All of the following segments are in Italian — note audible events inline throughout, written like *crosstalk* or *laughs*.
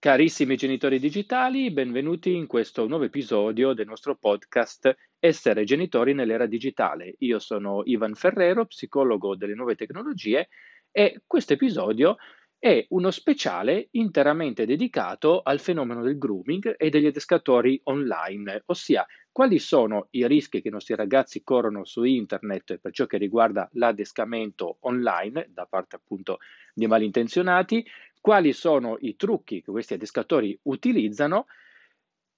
Carissimi genitori digitali, benvenuti in questo nuovo episodio del nostro podcast Essere genitori nell'era digitale. Io sono Ivan Ferrero, psicologo delle nuove tecnologie e questo episodio è uno speciale interamente dedicato al fenomeno del grooming e degli adescatori online, ossia quali sono i rischi che i nostri ragazzi corrono su internet per ciò che riguarda l'adescamento online da parte appunto di malintenzionati, quali sono i trucchi che questi adescatori utilizzano,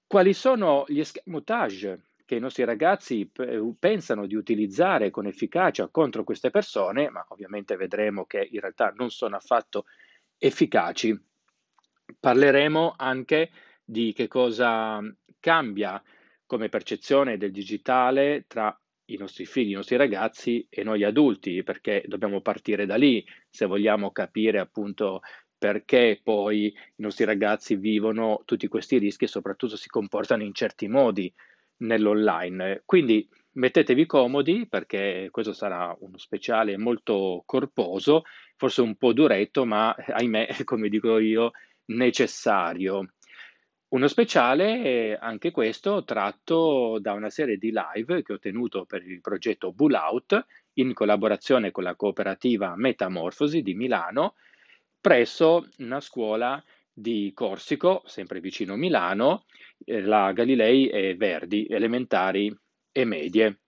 quali sono gli escamotage che i nostri ragazzi pensano di utilizzare con efficacia contro queste persone, ma ovviamente vedremo che in realtà non sono affatto efficaci. Parleremo anche di che cosa cambia come percezione del digitale tra i nostri figli, i nostri ragazzi e noi adulti, perché dobbiamo partire da lì se vogliamo capire appunto perché poi i nostri ragazzi vivono tutti questi rischi e soprattutto si comportano in certi modi nell'online. Quindi mettetevi comodi perché questo sarà uno speciale molto corposo, forse un po' duretto, ma ahimè, *laughs* come dico io, necessario. Uno speciale, anche questo, tratto da una serie di live che ho tenuto per il progetto Bull Out in collaborazione con la cooperativa Metamorfosi di Milano presso una scuola di Corsico, sempre vicino Milano, eh, la Galilei e Verdi, elementari e medie.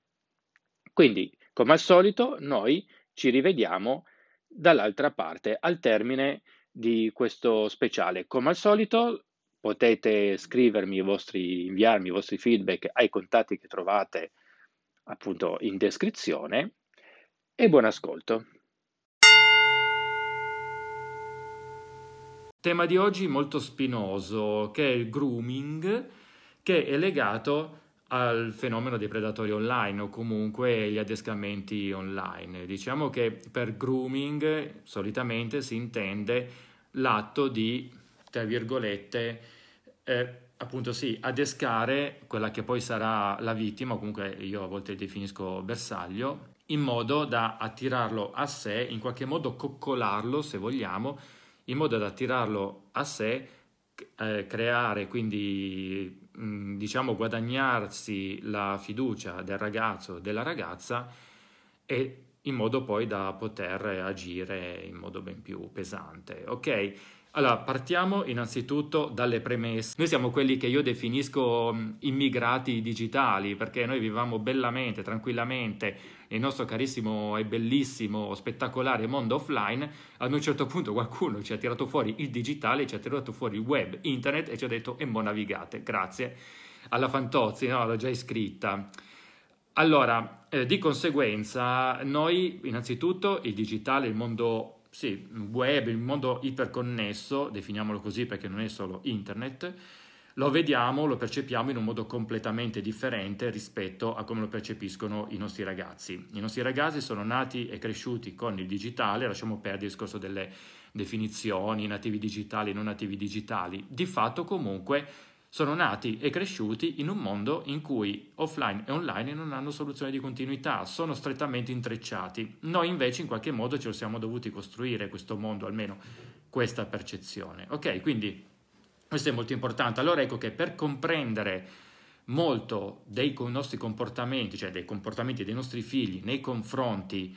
Quindi, come al solito, noi ci rivediamo dall'altra parte al termine di questo speciale. Come al solito, potete scrivermi i vostri, inviarmi i vostri feedback ai contatti che trovate appunto in descrizione e buon ascolto. Tema di oggi molto spinoso, che è il grooming, che è legato al fenomeno dei predatori online o comunque gli adescamenti online. Diciamo che per grooming solitamente si intende l'atto di, tra virgolette, eh, appunto sì, adescare quella che poi sarà la vittima, o comunque io a volte definisco bersaglio, in modo da attirarlo a sé, in qualche modo coccolarlo se vogliamo, in modo da attirarlo a sé, eh, creare quindi, mh, mm, diciamo, guadagnarsi la fiducia del ragazzo o della ragazza e in modo poi da poter agire in modo ben più pesante. Ok? Allora, partiamo innanzitutto dalle premesse. Noi siamo quelli che io definisco immigrati digitali, perché noi viviamo bellamente, tranquillamente nel nostro carissimo e bellissimo, spettacolare mondo offline. Ad un certo punto qualcuno ci ha tirato fuori il digitale, ci ha tirato fuori il web, internet e ci ha detto e mo navigate. Grazie alla Fantozzi, no, l'ho già iscritta. Allora, eh, di conseguenza, noi innanzitutto il digitale, il mondo sì, web, il mondo iperconnesso, definiamolo così perché non è solo internet, lo vediamo, lo percepiamo in un modo completamente differente rispetto a come lo percepiscono i nostri ragazzi. I nostri ragazzi sono nati e cresciuti con il digitale, lasciamo perdere il discorso delle definizioni, nativi digitali, non nativi digitali. Di fatto comunque sono nati e cresciuti in un mondo in cui offline e online non hanno soluzione di continuità, sono strettamente intrecciati. Noi invece in qualche modo ce lo siamo dovuti costruire questo mondo, almeno questa percezione. Ok, quindi questo è molto importante. Allora ecco che per comprendere molto dei nostri comportamenti, cioè dei comportamenti dei nostri figli nei confronti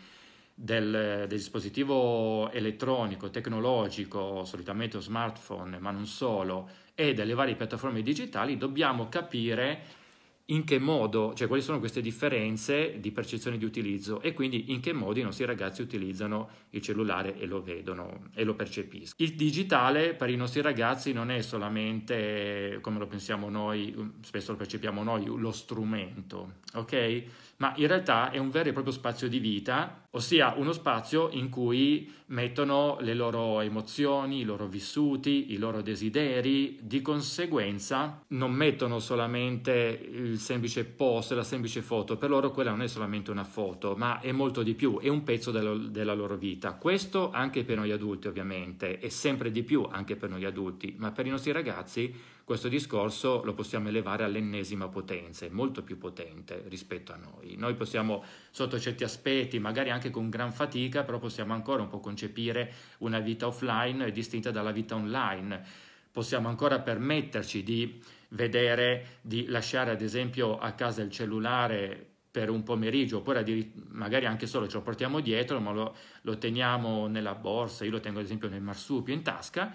del, del, dispositivo elettronico, tecnologico, solitamente smartphone, ma non solo, e delle varie piattaforme digitali, dobbiamo capire in che modo, cioè quali sono queste differenze di percezione di utilizzo e quindi in che modo i nostri ragazzi utilizzano il cellulare e lo vedono e lo percepiscono. Il digitale per i nostri ragazzi non è solamente, come lo pensiamo noi, spesso lo percepiamo noi, lo strumento, ok? Ma in realtà è un vero e proprio spazio di vita, ossia uno spazio in cui mettono le loro emozioni, i loro vissuti, i loro desideri, di conseguenza non mettono solamente il semplice post, la semplice foto, per loro quella non è solamente una foto, ma è molto di più, è un pezzo della, loro vita. Questo anche per noi adulti ovviamente, e sempre di più anche per noi adulti, ma per i nostri ragazzi questo discorso lo possiamo elevare all'ennesima potenza, è molto più potente rispetto a noi. Noi possiamo, sotto certi aspetti, magari anche con gran fatica, però possiamo ancora un po' concepire una vita offline distinta dalla vita online possiamo ancora permetterci di vedere, di lasciare ad esempio a casa il cellulare per un pomeriggio, oppure magari anche solo ce lo portiamo dietro, ma lo, lo teniamo nella borsa, io lo tengo ad esempio nel marsupio in tasca,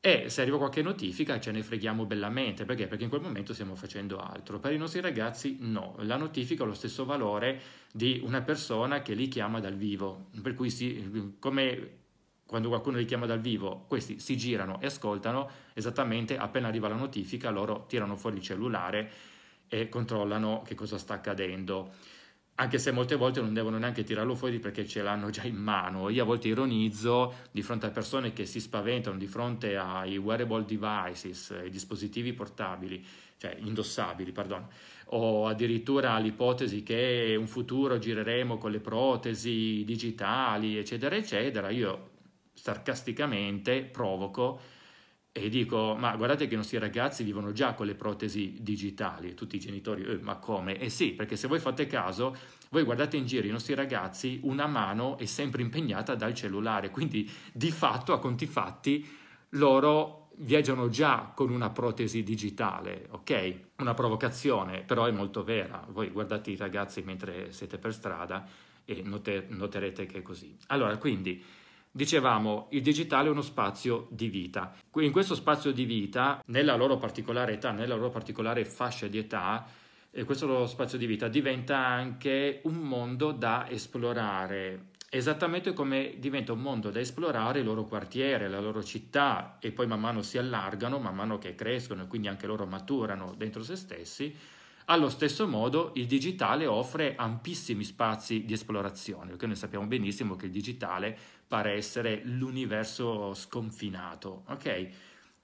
e se arriva qualche notifica ce ne freghiamo bellamente, perché? Perché in quel momento stiamo facendo altro. Per i nostri ragazzi no, la notifica ha lo stesso valore di una persona che li chiama dal vivo, per cui si, come quando qualcuno li chiama dal vivo, questi si girano e ascoltano, esattamente appena arriva la notifica loro tirano fuori il cellulare e controllano che cosa sta accadendo anche se molte volte non devono neanche tirarlo fuori perché ce l'hanno già in mano. Io a volte ironizzo di fronte a persone che si spaventano di fronte ai wearable devices, ai dispositivi portabili, cioè indossabili, perdono, o addirittura l'ipotesi che un futuro gireremo con le protesi digitali, eccetera, eccetera. Io sarcasticamente provoco e dico, ma guardate che i nostri ragazzi vivono già con le protesi digitali, tutti i genitori, eh, ma come? Eh sì, perché se voi fate caso, voi guardate in giro i nostri ragazzi, una mano è sempre impegnata dal cellulare, quindi di fatto, a conti fatti, loro viaggiano già con una protesi digitale, ok? Una provocazione, però è molto vera. Voi guardate i ragazzi mentre siete per strada e noter- noterete che è così. Allora, quindi Dicevamo, il digitale è uno spazio di vita. In questo spazio di vita, nella loro particolare età, nella loro particolare fascia di età, eh, questo spazio di vita diventa anche un mondo da esplorare, esattamente come diventa un mondo da esplorare il loro quartiere, la loro città e poi man mano si allargano, man mano che crescono e quindi anche loro maturano dentro se stessi, allo stesso modo il digitale offre ampissimi spazi di esplorazione, perché noi sappiamo benissimo che il digitale pare essere l'universo sconfinato, ok?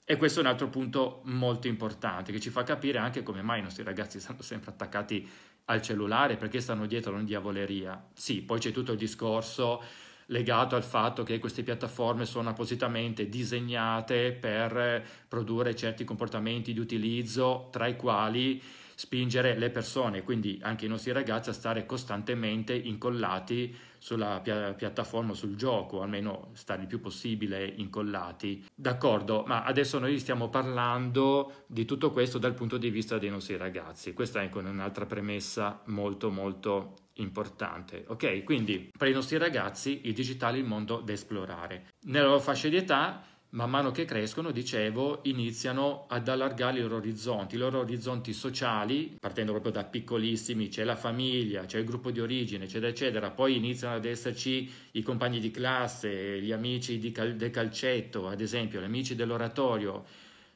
E questo è un altro punto molto importante che ci fa capire anche come mai i nostri ragazzi stanno sempre attaccati al cellulare, perché stanno dietro a una diavoleria. Sì, poi c'è tutto il discorso legato al fatto che queste piattaforme sono appositamente disegnate per produrre certi comportamenti di utilizzo, tra i quali spingere le persone, quindi anche i nostri ragazzi, a stare costantemente incollati sulla pia- piattaforma, sul gioco, almeno stare il più possibile incollati. D'accordo, ma adesso noi stiamo parlando di tutto questo dal punto di vista dei nostri ragazzi. Questa è un'altra premessa molto molto importante. Ok, quindi per i nostri ragazzi il digitale è il mondo da esplorare. Nella loro fascia di età man mano che crescono, dicevo, iniziano ad allargare i loro orizzonti, i loro orizzonti sociali, partendo proprio da piccolissimi, c'è la famiglia, c'è il gruppo di origine, eccetera, eccetera, poi iniziano ad esserci i compagni di classe, gli amici cal- del calcetto, ad esempio, gli amici dell'oratorio,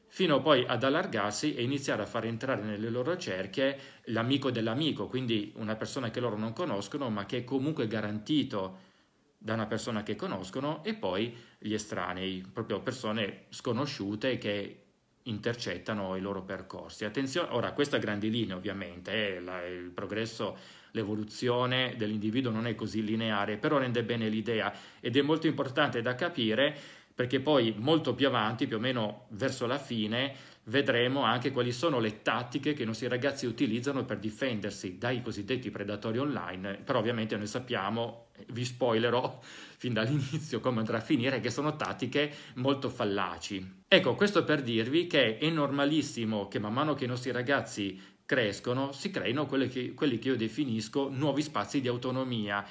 fino poi ad allargarsi e iniziare a far entrare nelle loro cerchie l'amico dell'amico, quindi una persona che loro non conoscono, ma che è comunque garantito da una persona che conoscono e poi gli estranei, proprio persone sconosciute che intercettano i loro percorsi. Attenzione, ora questa a grandi linee ovviamente, eh, la, il progresso, l'evoluzione dell'individuo non è così lineare, però rende bene l'idea ed è molto importante da capire perché poi molto più avanti, più o meno verso la fine, vedremo anche quali sono le tattiche che i nostri ragazzi utilizzano per difendersi dai cosiddetti predatori online, però ovviamente noi sappiamo, vi spoilerò *laughs* fin dall'inizio come andrà a finire, che sono tattiche molto fallaci. Ecco, questo per dirvi che è normalissimo che man mano che i nostri ragazzi crescono si creino che, quelli che io definisco nuovi spazi di autonomia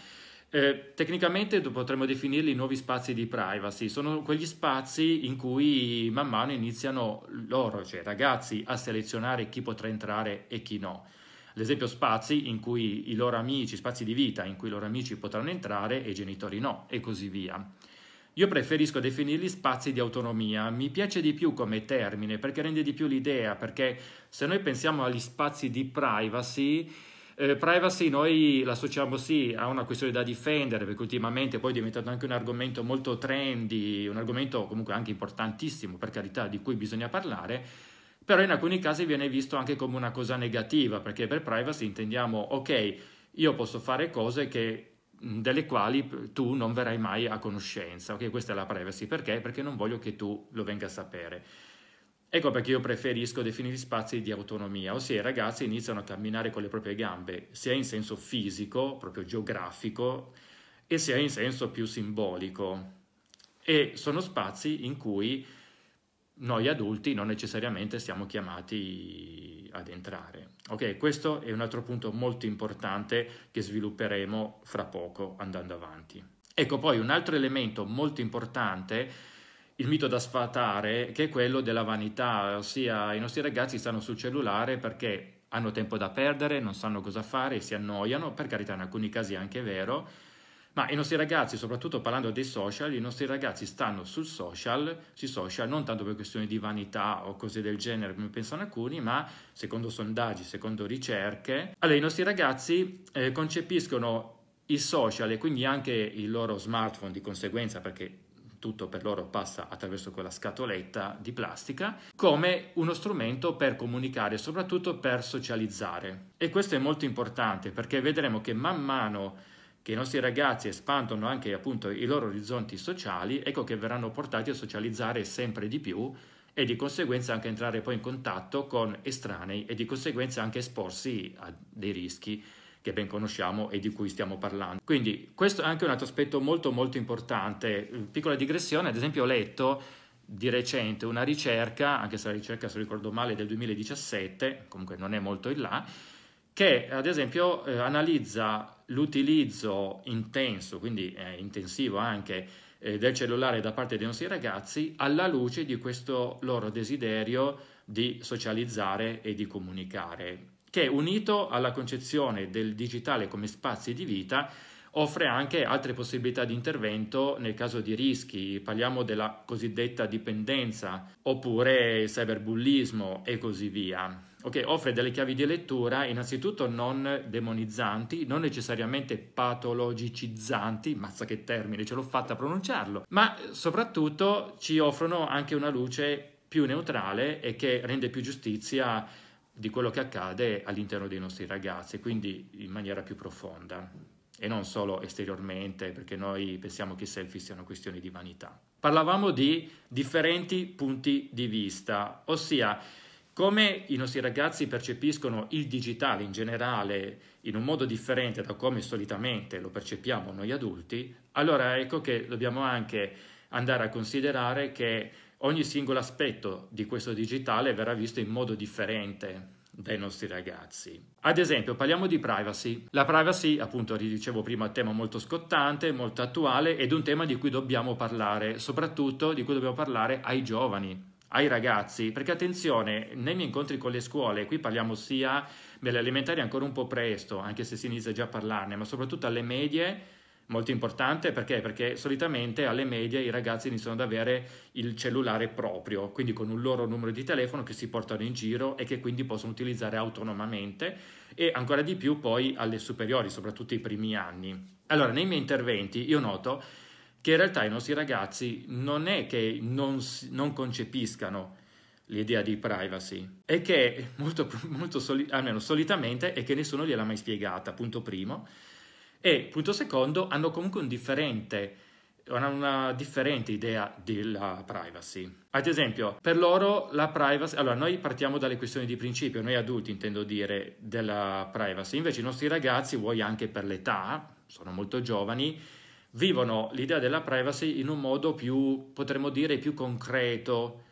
eh, tecnicamente potremmo definirli nuovi spazi di privacy, sono quegli spazi in cui man mano iniziano loro, cioè ragazzi, a selezionare chi potrà entrare e chi no. Ad esempio spazi in cui i loro amici, spazi di vita in cui i loro amici potranno entrare e i genitori no, e così via. Io preferisco definirli spazi di autonomia, mi piace di più come termine perché rende di più l'idea, perché se noi pensiamo agli spazi di privacy, eh, privacy noi l'associamo sì a una questione da difendere perché ultimamente poi è diventato anche un argomento molto trendy, un argomento comunque anche importantissimo per carità di cui bisogna parlare, però in alcuni casi viene visto anche come una cosa negativa perché per privacy intendiamo ok, io posso fare cose che delle quali tu non verrai mai a conoscenza, ok? Questa è la privacy, perché? Perché non voglio che tu lo venga a sapere. Ecco perché io preferisco definire spazi di autonomia, ossia i ragazzi iniziano a camminare con le proprie gambe, sia in senso fisico, proprio geografico, e sia in senso più simbolico. E sono spazi in cui noi adulti non necessariamente siamo chiamati ad entrare. Ok, questo è un altro punto molto importante che svilupperemo fra poco andando avanti. Ecco poi un altro elemento molto importante, il mito da sfatare, che è quello della vanità, ossia i nostri ragazzi stanno sul cellulare perché hanno tempo da perdere, non sanno cosa fare, si annoiano, per carità in alcuni casi è anche vero, ma i nostri ragazzi, soprattutto parlando dei social, i nostri ragazzi stanno sul social, sui social non tanto per questioni di vanità o cose del genere come pensano alcuni, ma secondo sondaggi, secondo ricerche, allora i nostri ragazzi eh, concepiscono i social e quindi anche il loro smartphone di conseguenza, perché tutto per loro passa attraverso quella scatoletta di plastica, come uno strumento per comunicare e soprattutto per socializzare. E questo è molto importante perché vedremo che man mano che i nostri ragazzi espandono anche appunto i loro orizzonti sociali, ecco che verranno portati a socializzare sempre di più e di conseguenza anche entrare poi in contatto con estranei e di conseguenza anche esporsi a dei rischi che ben conosciamo e di cui stiamo parlando. Quindi questo è anche un altro aspetto molto molto importante. Piccola digressione, ad esempio ho letto di recente una ricerca, anche se la ricerca se ricordo male è del 2017, comunque non è molto in là, che ad esempio eh, analizza l'utilizzo intenso, quindi eh, intensivo anche, eh, del cellulare da parte dei nostri ragazzi alla luce di questo loro desiderio di socializzare e di comunicare che unito alla concezione del digitale come spazi di vita offre anche altre possibilità di intervento nel caso di rischi, parliamo della cosiddetta dipendenza oppure cyberbullismo e così via. Okay, offre delle chiavi di lettura innanzitutto non demonizzanti, non necessariamente patologicizzanti, mazza che termine, ce l'ho fatta a pronunciarlo, ma soprattutto ci offrono anche una luce più neutrale e che rende più giustizia di quello che accade all'interno dei nostri ragazzi, quindi in maniera più profonda e non solo esteriormente, perché noi pensiamo che i selfie siano questioni di vanità. Parlavamo di differenti punti di vista, ossia come i nostri ragazzi percepiscono il digitale in generale in un modo differente da come solitamente lo percepiamo noi adulti, allora ecco che dobbiamo anche andare a considerare che ogni singolo aspetto di questo digitale verrà visto in modo differente dai nostri ragazzi. Ad esempio, parliamo di privacy. La privacy, appunto, vi dicevo prima, è un tema molto scottante, molto attuale ed è un tema di cui dobbiamo parlare, soprattutto di cui dobbiamo parlare ai giovani, ai ragazzi, perché attenzione, nei miei incontri con le scuole, qui parliamo sia delle elementari ancora un po' presto, anche se si inizia già a parlarne, ma soprattutto alle medie molto importante perché? Perché solitamente alle medie i ragazzi iniziano ad avere il cellulare proprio, quindi con un loro numero di telefono che si portano in giro e che quindi possono utilizzare autonomamente e ancora di più poi alle superiori, soprattutto i primi anni. Allora, nei miei interventi io noto che in realtà i nostri ragazzi non è che non, non concepiscano l'idea di privacy, è che molto, molto soli, almeno solitamente è che nessuno gliel'ha mai spiegata, punto primo. E punto secondo, hanno comunque un differente, una differente idea della privacy. Ad esempio, per loro la privacy, allora noi partiamo dalle questioni di principio, noi adulti intendo dire della privacy, invece i nostri ragazzi, vuoi anche per l'età, sono molto giovani, vivono l'idea della privacy in un modo più, potremmo dire, più concreto,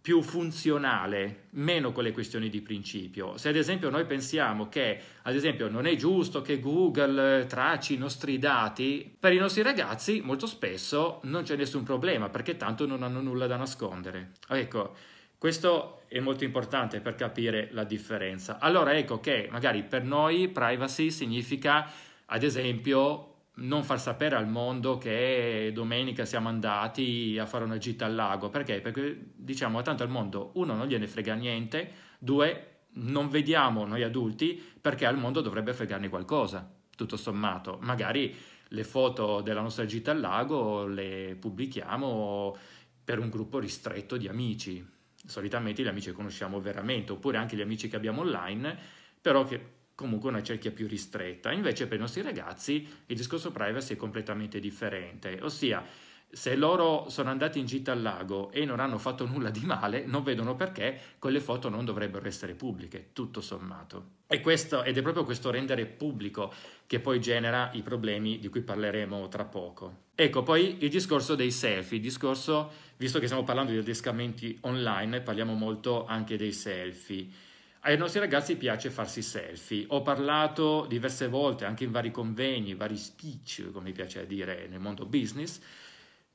più funzionale, meno con le questioni di principio. Se ad esempio noi pensiamo che, ad esempio, non è giusto che Google tracci i nostri dati, per i nostri ragazzi molto spesso non c'è nessun problema perché tanto non hanno nulla da nascondere. Ecco, questo è molto importante per capire la differenza. Allora ecco che magari per noi privacy significa, ad esempio, non far sapere al mondo che domenica siamo andati a fare una gita al lago. Perché? Perché diciamo tanto al mondo, uno, non gliene frega niente, due, non vediamo noi adulti perché al mondo dovrebbe fregarne qualcosa, tutto sommato. Magari le foto della nostra gita al lago le pubblichiamo per un gruppo ristretto di amici. Solitamente gli amici che conosciamo veramente, oppure anche gli amici che abbiamo online, però che comunque una cerchia più ristretta. Invece per i nostri ragazzi il discorso privacy è completamente differente, ossia se loro sono andati in gita al lago e non hanno fatto nulla di male, non vedono perché quelle foto non dovrebbero essere pubbliche, tutto sommato. Questo, ed è proprio questo rendere pubblico che poi genera i problemi di cui parleremo tra poco. Ecco, poi il discorso dei selfie, discorso, visto che stiamo parlando di adescamenti online, parliamo molto anche dei selfie. Ai nostri ragazzi piace farsi selfie. Ho parlato diverse volte, anche in vari convegni, vari speech, come piace dire nel mondo business,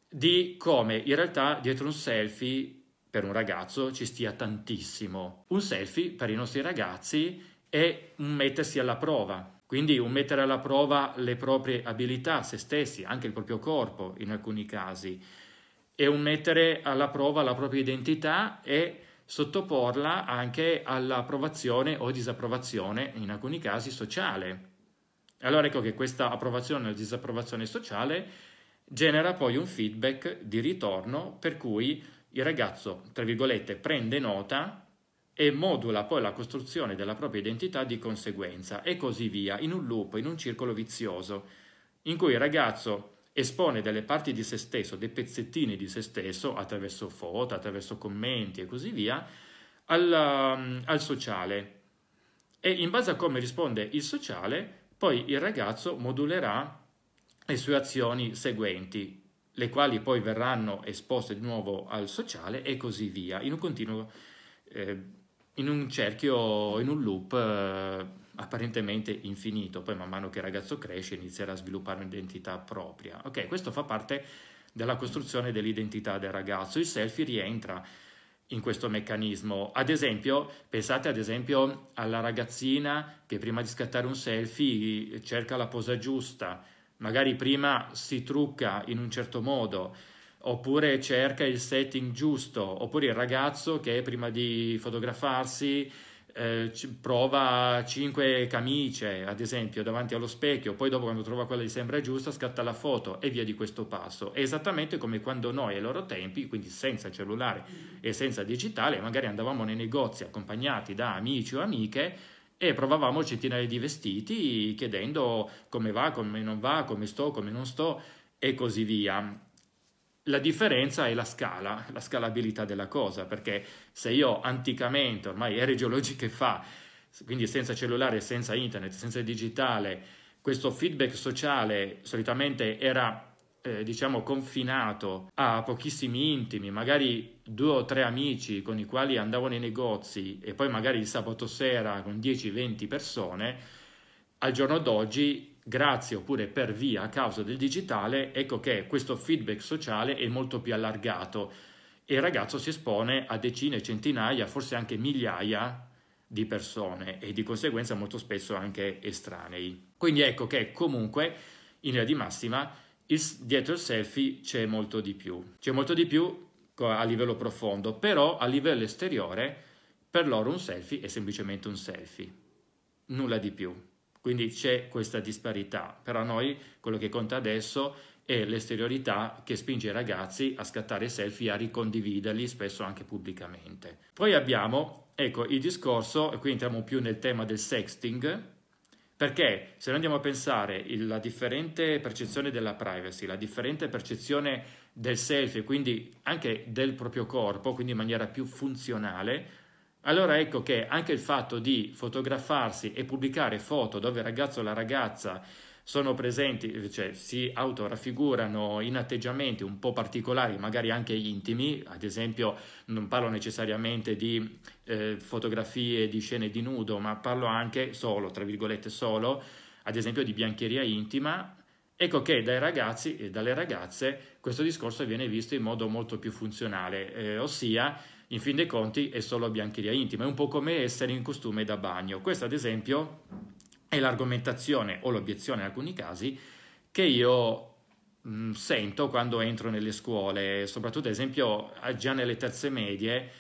di come in realtà dietro un selfie per un ragazzo ci stia tantissimo. Un selfie per i nostri ragazzi è un mettersi alla prova, quindi un mettere alla prova le proprie abilità, se stessi, anche il proprio corpo in alcuni casi, e un mettere alla prova la propria identità e sottoporla anche all'approvazione o disapprovazione, in alcuni casi sociale. Allora ecco che questa approvazione o disapprovazione sociale genera poi un feedback di ritorno per cui il ragazzo, tra virgolette, prende nota e modula poi la costruzione della propria identità di conseguenza e così via, in un loop, in un circolo vizioso, in cui il ragazzo espone delle parti di se stesso, dei pezzettini di se stesso, attraverso foto, attraverso commenti e così via, al, um, al sociale. E in base a come risponde il sociale, poi il ragazzo modulerà le sue azioni seguenti, le quali poi verranno esposte di nuovo al sociale e così via, in un continuo eh, in un cerchio, in un loop eh, apparentemente infinito. Poi man mano che il ragazzo cresce inizierà a sviluppare un'identità propria. Ok, questo fa parte della costruzione dell'identità del ragazzo. Il selfie rientra in questo meccanismo. Ad esempio, pensate ad esempio alla ragazzina che prima di scattare un selfie cerca la posa giusta, magari prima si trucca in un certo modo, oppure cerca il setting giusto, oppure il ragazzo che prima di fotografarsi eh, prova cinque camicie, ad esempio, davanti allo specchio, poi dopo quando trova quella che sembra giusta scatta la foto e via di questo passo. È esattamente come quando noi ai loro tempi, quindi senza cellulare e senza digitale, magari andavamo nei negozi accompagnati da amici o amiche e provavamo centinaia di vestiti chiedendo come va, come non va, come sto, come non sto e così via. La differenza è la scala, la scalabilità della cosa, perché se io anticamente, ormai ere geologiche fa, quindi senza cellulare, senza internet, senza digitale, questo feedback sociale solitamente era eh, diciamo confinato a pochissimi intimi, magari due o tre amici con i quali andavo nei negozi e poi magari il sabato sera con 10-20 persone, al giorno d'oggi grazie oppure per via a causa del digitale, ecco che questo feedback sociale è molto più allargato e il ragazzo si espone a decine, centinaia, forse anche migliaia di persone e di conseguenza molto spesso anche estranei. Quindi ecco che comunque in linea di massima il, dietro il selfie c'è molto di più. C'è molto di più a livello profondo, però a livello esteriore per loro un selfie è semplicemente un selfie, nulla di più. Quindi c'è questa disparità, però noi quello che conta adesso è l'esteriorità che spinge i ragazzi a scattare selfie, a ricondividerli spesso anche pubblicamente. Poi abbiamo, ecco, il discorso, e qui entriamo più nel tema del sexting, perché se noi andiamo a pensare la differente percezione della privacy, la differente percezione del selfie, quindi anche del proprio corpo, quindi in maniera più funzionale, allora ecco che anche il fatto di fotografarsi e pubblicare foto dove il ragazzo o la ragazza sono presenti, cioè si autoraffigurano in atteggiamenti un po' particolari, magari anche intimi, ad esempio non parlo necessariamente di eh, fotografie di scene di nudo, ma parlo anche solo, tra virgolette solo, ad esempio di biancheria intima, ecco che dai ragazzi e dalle ragazze questo discorso viene visto in modo molto più funzionale, eh, ossia in fin dei conti è solo biancheria intima, è un po' come essere in costume da bagno. Questa, ad esempio, è l'argomentazione o l'obiezione in alcuni casi che io mh, mm, sento quando entro nelle scuole, soprattutto ad esempio già nelle terze medie,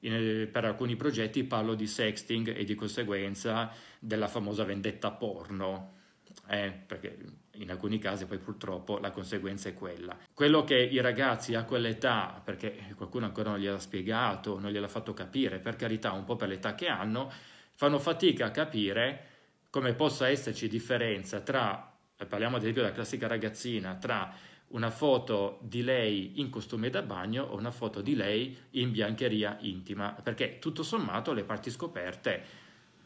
in, per alcuni progetti parlo di sexting e di conseguenza della famosa vendetta porno. Eh, perché in alcuni casi poi purtroppo la conseguenza è quella. Quello che i ragazzi a quell'età, perché qualcuno ancora non gliel'ha spiegato, non gliel'ha fatto capire, per carità un po' per l'età che hanno, fanno fatica a capire come possa esserci differenza tra, parliamo ad esempio della classica ragazzina, tra una foto di lei in costume da bagno o una foto di lei in biancheria intima, perché tutto sommato le parti scoperte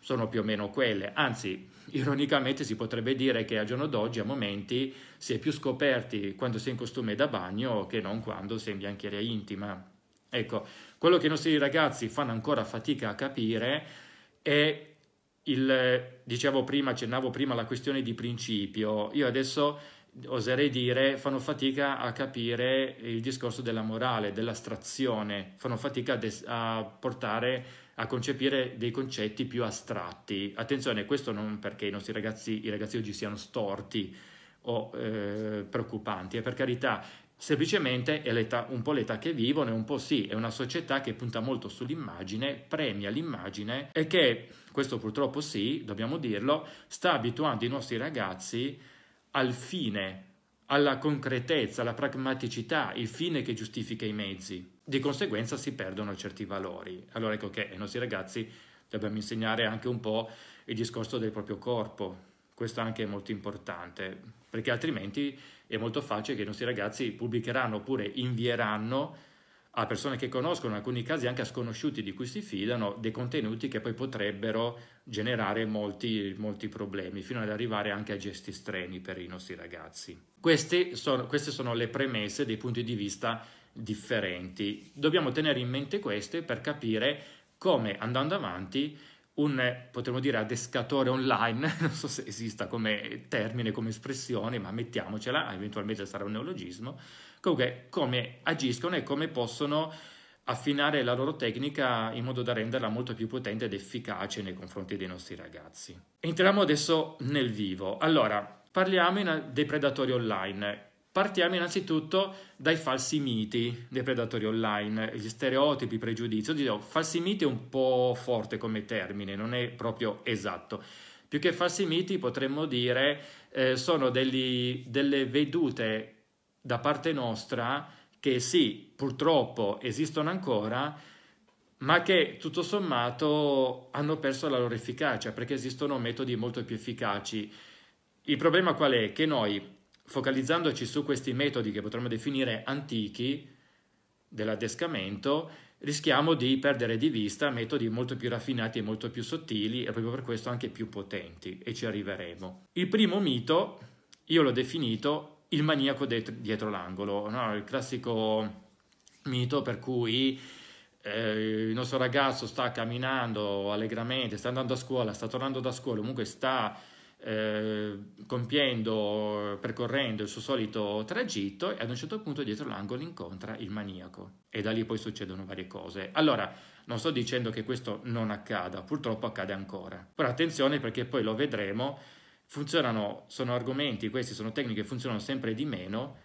sono più o meno quelle, anzi ironicamente si potrebbe dire che al giorno d'oggi a momenti si è più scoperti quando si è in costume da bagno che non quando si è in biancheria intima. Ecco, quello che i nostri ragazzi fanno ancora fatica a capire è il, dicevo prima, accennavo prima alla questione di principio, io adesso oserei dire, fanno fatica a capire il discorso della morale, dell'astrazione, fanno fatica a, des- a portare a concepire dei concetti più astratti. Attenzione, questo non perché i nostri ragazzi, i ragazzi oggi siano storti o eh, preoccupanti, è per carità, semplicemente è un po' l'età che vivono e un po' sì, è una società che punta molto sull'immagine, premia l'immagine e che, questo purtroppo sì, dobbiamo dirlo, sta abituando i nostri ragazzi al fine, alla concretezza, alla pragmaticità, il fine che giustifica i mezzi. Di conseguenza si perdono certi valori. Allora ecco che ai nostri ragazzi dobbiamo insegnare anche un po' il discorso del proprio corpo. Questo anche è molto importante, perché altrimenti è molto facile che i nostri ragazzi pubblicheranno oppure invieranno a persone che conoscono, in alcuni casi anche a sconosciuti di cui si fidano, dei contenuti che poi potrebbero generare molti, molti problemi, fino ad arrivare anche a gesti estremi per i nostri ragazzi. Sono, queste sono le premesse dei punti di vista differenti. Dobbiamo tenere in mente queste per capire come andando avanti un, potremmo dire, adescatore online, *laughs* non so se esista come termine, come espressione, ma mettiamocela, eventualmente sarà un neologismo, comunque come agiscono e come possono affinare la loro tecnica in modo da renderla molto più potente ed efficace nei confronti dei nostri ragazzi. Entriamo adesso nel vivo. Allora, parliamo dei predatori online. Partiamo innanzitutto dai falsi miti dei predatori online, gli stereotipi, i pregiudizi. Oddio, falsi miti è un po' forte come termine, non è proprio esatto. Più che falsi miti potremmo dire eh, sono degli, delle vedute da parte nostra che sì, purtroppo esistono ancora, ma che tutto sommato hanno perso la loro efficacia perché esistono metodi molto più efficaci. Il problema qual è? Che noi, focalizzandoci su questi metodi che potremmo definire antichi dell'adescamento, rischiamo di perdere di vista metodi molto più raffinati e molto più sottili e proprio per questo anche più potenti e ci arriveremo. Il primo mito io l'ho definito il maniaco dietro, l'angolo, no? il classico mito per cui eh, il nostro ragazzo sta camminando allegramente, sta andando a scuola, sta tornando da scuola, comunque sta eh, compiendo, percorrendo il suo solito tragitto e ad un certo punto dietro l'angolo incontra il maniaco e da lì poi succedono varie cose. Allora, non sto dicendo che questo non accada, purtroppo accade ancora. Però attenzione perché poi lo vedremo funzionano, sono argomenti, questi sono tecniche che funzionano sempre di meno,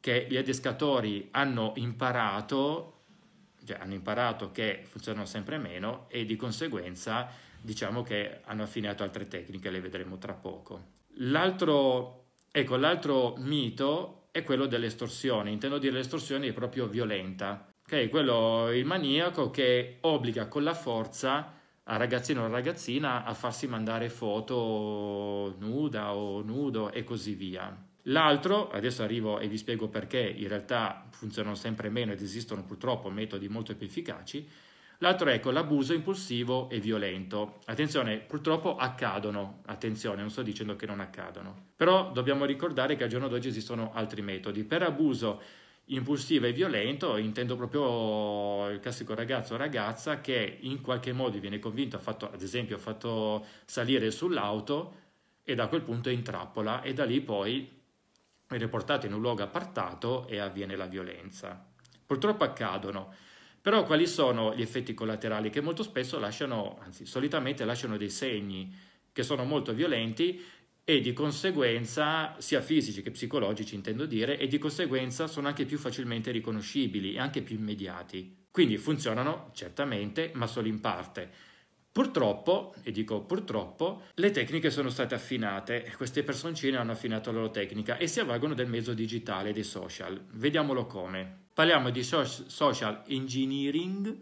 che gli adescatori hanno imparato, cioè hanno imparato che funzionano sempre meno e di conseguenza diciamo che hanno affinato altre tecniche, le vedremo tra poco. L'altro, ecco, l'altro mito è quello dell'estorsione, intendo dire l'estorsione è proprio violenta, ok? Quello, il maniaco che obbliga con la forza a ragazzino o ragazzina a farsi mandare foto nuda o nudo e così via. L'altro, adesso arrivo e vi spiego perché in realtà funzionano sempre meno ed esistono purtroppo metodi molto più efficaci. L'altro ecco, l'abuso impulsivo e violento. Attenzione, purtroppo accadono, attenzione, non sto dicendo che non accadono, però dobbiamo ricordare che al giorno d'oggi esistono altri metodi. Per abuso impulsivo e violento, intendo proprio il classico ragazzo o ragazza che in qualche modo viene convinto, ha fatto, ad esempio ha fatto salire sull'auto e da quel punto è in trappola e da lì poi viene portato in un luogo appartato e avviene la violenza. Purtroppo accadono, però quali sono gli effetti collaterali che molto spesso lasciano, anzi solitamente lasciano dei segni che sono molto violenti e di conseguenza, sia fisici che psicologici intendo dire, e di conseguenza sono anche più facilmente riconoscibili e anche più immediati. Quindi funzionano certamente, ma solo in parte. Purtroppo, e dico purtroppo, le tecniche sono state affinate, queste personcine hanno affinato la loro tecnica e si avvalgono del mezzo digitale, dei social. Vediamolo come. Parliamo di social engineering,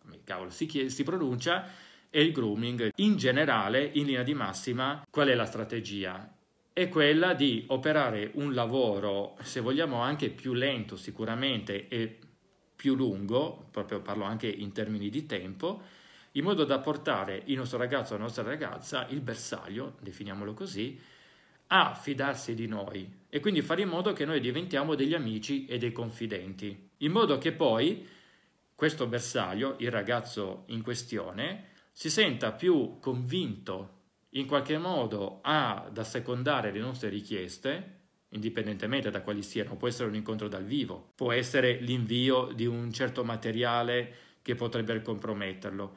come cavolo si, si pronuncia, e il grooming. In generale, in linea di massima, qual è la strategia? È quella di operare un lavoro, se vogliamo anche più lento sicuramente e più lungo, proprio parlo anche in termini di tempo, in modo da portare il nostro ragazzo o la nostra ragazza, il bersaglio, definiamolo così, a fidarsi di noi e quindi fare in modo che noi diventiamo degli amici e dei confidenti, in modo che poi questo bersaglio, il ragazzo in questione, si senta più convinto in qualche modo ad assecondare le nostre richieste, indipendentemente da quali siano, può essere un incontro dal vivo, può essere l'invio di un certo materiale che potrebbe comprometterlo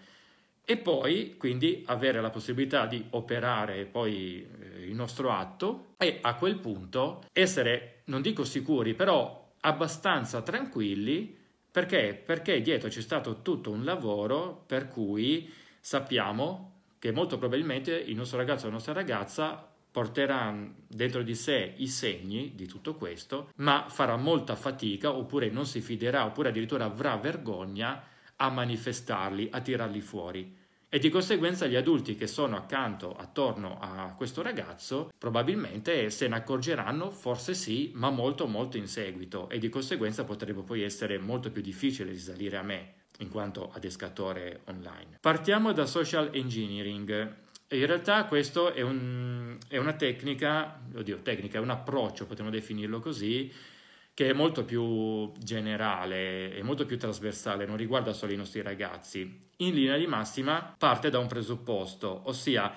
e poi quindi avere la possibilità di operare poi eh, il nostro atto e a quel punto essere, non dico sicuri, però abbastanza tranquilli perché? Perché dietro c'è stato tutto un lavoro per cui sappiamo che molto probabilmente il nostro ragazzo o la nostra ragazza porterà dentro di sé i segni di tutto questo, ma farà molta fatica oppure non si fiderà oppure addirittura avrà vergogna a manifestarli, a tirarli fuori. E di conseguenza gli adulti che sono accanto, attorno a questo ragazzo, probabilmente se ne accorgeranno, forse sì, ma molto molto in seguito e di conseguenza potrebbe poi essere molto più difficile risalire a me in quanto adescatore online. Partiamo da social engineering. In realtà questo è, un, è una tecnica, oddio tecnica, è un approccio, potremmo definirlo così, che è molto più generale e molto più trasversale, non riguarda solo i nostri ragazzi. In linea di massima parte da un presupposto, ossia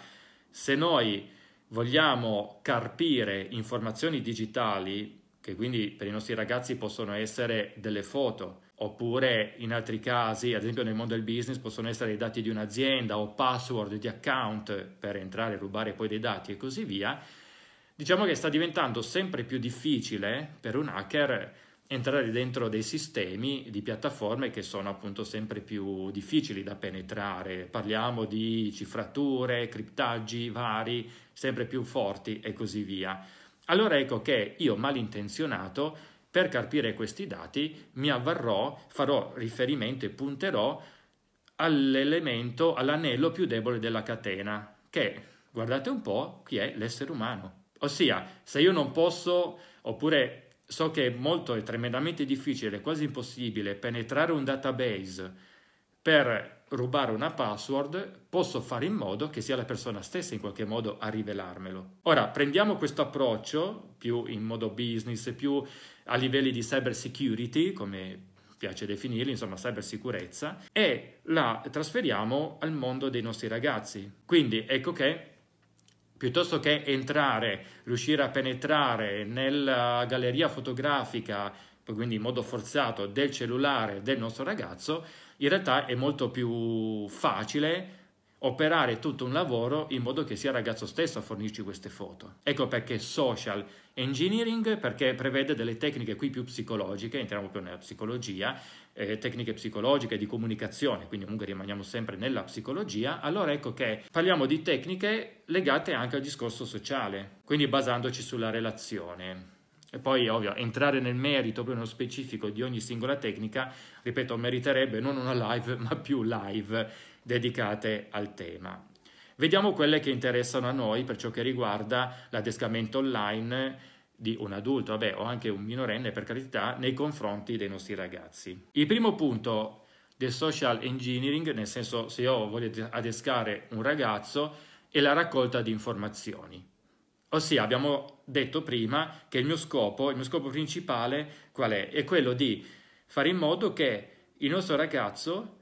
se noi vogliamo carpire informazioni digitali, che quindi per i nostri ragazzi possono essere delle foto, oppure in altri casi, ad esempio nel mondo del business, possono essere i dati di un'azienda o password di account per entrare e rubare poi dei dati e così via, diciamo che sta diventando sempre più difficile per un hacker entrare dentro dei sistemi di piattaforme che sono appunto sempre più difficili da penetrare. Parliamo di cifrature, criptaggi vari, sempre più forti e così via. Allora ecco che io malintenzionato per carpire questi dati mi avvarrò, farò riferimento e punterò all'elemento, all'anello più debole della catena, che, guardate un po', chi è l'essere umano. Ossia, se io non posso, oppure so che è molto, è tremendamente difficile, quasi impossibile, penetrare un database per rubare una password, posso fare in modo che sia la persona stessa in qualche modo a rivelarmelo. Ora, prendiamo questo approccio più in modo business, più a livelli di cyber security, come piace definirli, insomma cybersicurezza, e la trasferiamo al mondo dei nostri ragazzi. Quindi ecco che piuttosto che entrare, riuscire a penetrare nella galleria fotografica, quindi in modo forzato, del cellulare del nostro ragazzo, in realtà è molto più facile operare tutto un lavoro in modo che sia il ragazzo stesso a fornirci queste foto. Ecco perché social engineering, perché prevede delle tecniche qui più psicologiche, entriamo più nella psicologia, eh, tecniche psicologiche di comunicazione, quindi comunque rimaniamo sempre nella psicologia, allora ecco che parliamo di tecniche legate anche al discorso sociale, quindi basandoci sulla relazione. E poi, ovvio, entrare nel merito, proprio nello specifico di ogni singola tecnica, ripeto, meriterebbe non una live, *laughs* ma più live dedicate al tema. Vediamo quelle che interessano a noi per ciò che riguarda l'adescamento online di un adulto, vabbè, o anche un minorenne per carità, nei confronti dei nostri ragazzi. Il primo punto del social engineering, nel senso se io voglio adescare un ragazzo, è la raccolta di informazioni. Ossia, abbiamo detto prima che il mio scopo, il mio scopo principale qual è? È quello di fare in modo che il nostro ragazzo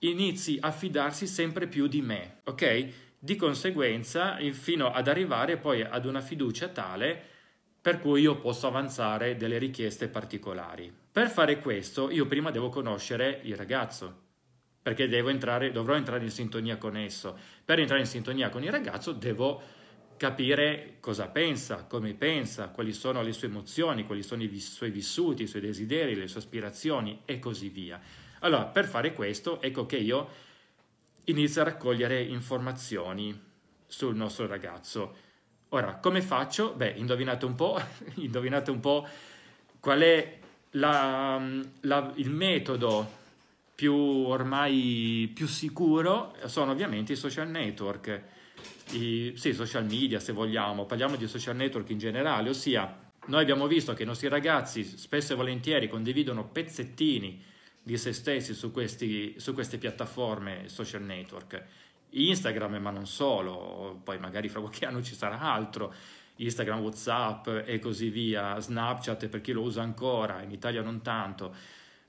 inizi a fidarsi sempre più di me, ok? Di conseguenza, fino ad arrivare poi ad una fiducia tale per cui io posso avanzare delle richieste particolari. Per fare questo, io prima devo conoscere il ragazzo, perché entrare, dovrò entrare in sintonia con esso. Per entrare in sintonia con il ragazzo devo capire cosa pensa, come pensa, quali sono le sue emozioni, quali sono i suoi vissuti, i suoi desideri, le sue aspirazioni e così via. Allora, per fare questo, ecco che io inizio a raccogliere informazioni sul nostro ragazzo. Ora, come faccio? Beh, indovinate un po', *laughs* indovinate un po' qual è la, la, il metodo più ormai più sicuro, sono ovviamente i social network i sì, social media se vogliamo, parliamo di social network in generale, ossia noi abbiamo visto che i nostri ragazzi spesso e volentieri condividono pezzettini di se stessi su, questi, su queste piattaforme social network. Instagram, ma non solo, poi magari fra qualche *laughs* anno ci sarà altro, Instagram, Whatsapp e così via, Snapchat per chi lo usa ancora, in Italia non tanto,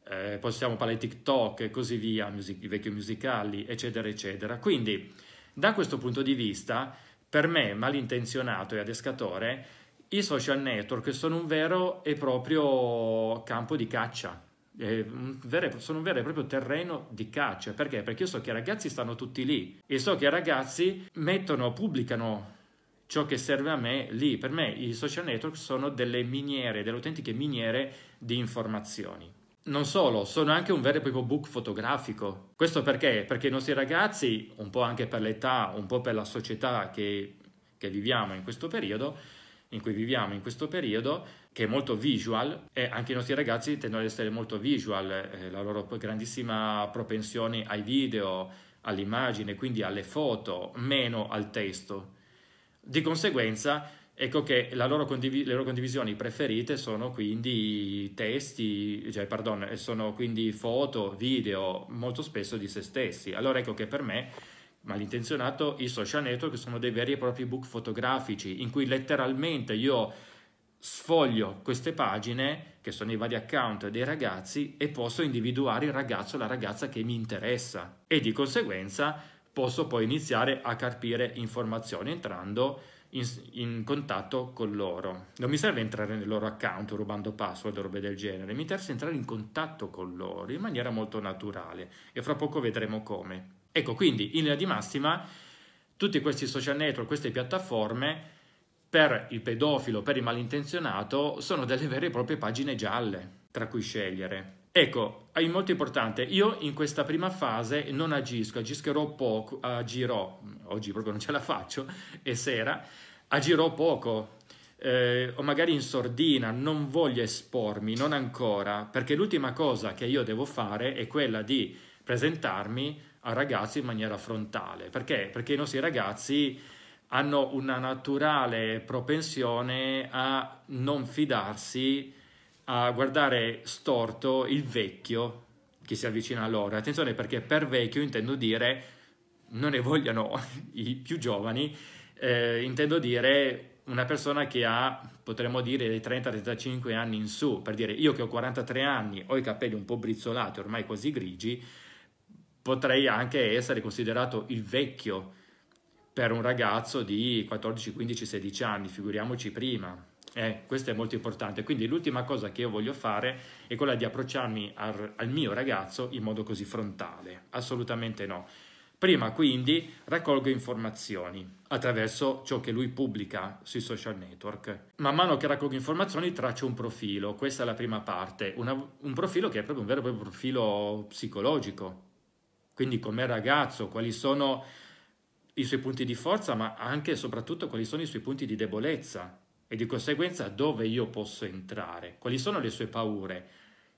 eh, possiamo parlare di TikTok e così via, music, i vecchi musicali, eccetera, eccetera. Quindi, da questo punto di vista, per me, malintenzionato e adescatore, i social network sono un vero e proprio campo di caccia. Sono un vero e proprio terreno di caccia. Perché? Perché io so che i ragazzi stanno tutti lì e so che i ragazzi mettono, pubblicano ciò che serve a me lì. Per me i social network sono delle miniere, delle autentiche miniere di informazioni. Non solo, sono anche un vero e proprio book fotografico. Questo perché? Perché i nostri ragazzi, un po' anche per l'età, un po' per la società che, che viviamo in questo periodo, in cui viviamo in questo periodo, che è molto visual, e anche i nostri ragazzi tendono ad essere molto visual, eh, la loro grandissima propensione ai video, all'immagine, quindi alle foto, meno al testo. Di conseguenza, ecco che loro condiv- le loro condivisioni preferite sono quindi testi, cioè, pardon, sono quindi foto, video, molto spesso di se stessi. Allora ecco che per me malintenzionato, i social network sono dei veri e propri book fotografici in cui letteralmente io sfoglio queste pagine che sono i vari account dei ragazzi e posso individuare il ragazzo o la ragazza che mi interessa e di conseguenza posso poi iniziare a carpire informazioni entrando in, in, contatto con loro. Non mi serve entrare nel loro account rubando password o robe del genere, mi interessa entrare in contatto con loro in maniera molto naturale e fra poco vedremo come. Ecco, quindi in linea di massima, tutti questi social network, queste piattaforme, per il pedofilo, per il malintenzionato, sono delle vere e proprie pagine gialle tra cui scegliere. Ecco, è molto importante, io in questa prima fase non agisco, agischerò poco, agirò, oggi proprio non ce la faccio, è sera, agirò poco, eh, o magari in sordina, non voglio espormi, non ancora, perché l'ultima cosa che io devo fare è quella di presentarmi a ragazzi in maniera frontale. Perché? Perché i nostri ragazzi hanno una naturale propensione a non fidarsi, a guardare storto il vecchio che si avvicina a loro. Attenzione perché per vecchio intendo dire, non ne vogliano *laughs* i più giovani, eh, intendo dire una persona che ha, potremmo dire, dai 30-35 anni in su, per dire io che ho 43 anni, ho i capelli un po' brizzolati, ormai quasi grigi, potrei anche essere considerato il vecchio per un ragazzo di 14, 15, 16 anni, figuriamoci prima. Eh, questo è molto importante. Quindi l'ultima cosa che io voglio fare è quella di approcciarmi al, al mio ragazzo in modo così frontale. Assolutamente no. Prima quindi raccolgo informazioni attraverso ciò che lui pubblica sui social network. Man mano che raccolgo informazioni traccio un profilo, questa è la prima parte, Una, un profilo che è proprio un vero e proprio profilo psicologico, quindi come ragazzo, quali sono i suoi punti di forza, ma anche e soprattutto quali sono i suoi punti di debolezza? E di conseguenza dove io posso entrare, quali sono le sue paure,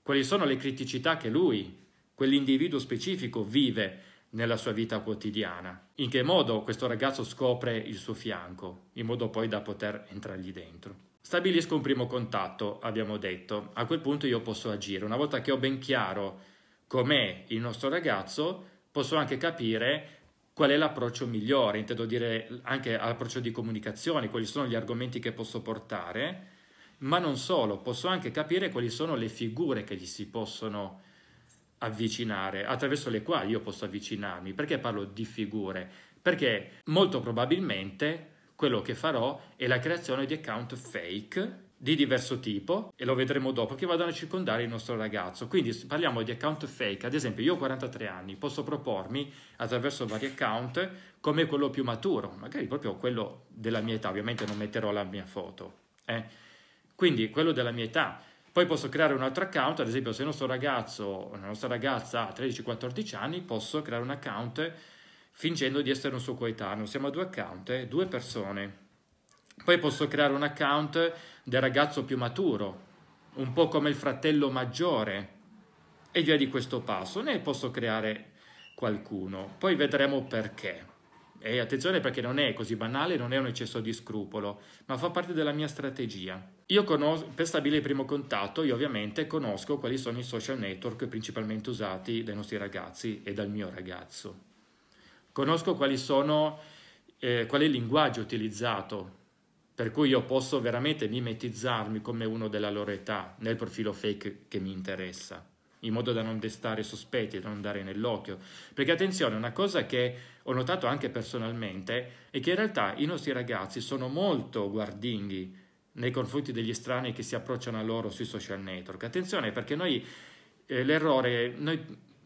quali sono le criticità che lui, quell'individuo specifico, vive nella sua vita quotidiana, in che modo questo ragazzo scopre il suo fianco, in modo poi da poter entrargli dentro. Stabilisco un primo contatto, abbiamo detto, a quel punto io posso agire, una volta che ho ben chiaro com'è il nostro ragazzo, posso anche capire qual è l'approccio migliore, intendo dire anche l'approccio di comunicazione, quali sono gli argomenti che posso portare, ma non solo, posso anche capire quali sono le figure che gli si possono avvicinare, attraverso le quali io posso avvicinarmi. Perché parlo di figure? Perché molto probabilmente quello che farò è la creazione di account fake di diverso tipo, e lo vedremo dopo, che vadano a circondare il nostro ragazzo. Quindi parliamo di account fake, ad esempio io ho 43 anni, posso propormi attraverso vari account come quello più maturo, magari proprio quello della mia età, ovviamente non metterò la mia foto. Eh? Quindi quello della mia età. Poi posso creare un altro account, ad esempio se il nostro ragazzo la nostra ragazza ha 13-14 anni, posso creare un account fingendo di essere un suo coetaneo. Siamo a due account, eh? due persone. Poi posso creare un account del ragazzo più maturo, un po' come il fratello maggiore, e via di questo passo. Ne posso creare qualcuno, poi vedremo perché. E attenzione perché non è così banale, non è un eccesso di scrupolo, ma fa parte della mia strategia. Io conosco, per stabilire il primo contatto, io ovviamente conosco quali sono i social network principalmente usati dai nostri ragazzi e dal mio ragazzo. Conosco quali sono, eh, qual è il linguaggio utilizzato, per cui io posso veramente mimetizzarmi come uno della loro età nel profilo fake che mi interessa in modo da non destare sospetti, da non dare nell'occhio. Perché attenzione, una cosa che ho notato anche personalmente è che in realtà i nostri ragazzi sono molto guardinghi nei confronti degli estranei che si approcciano a loro sui social network. Attenzione perché noi eh, l'errore, noi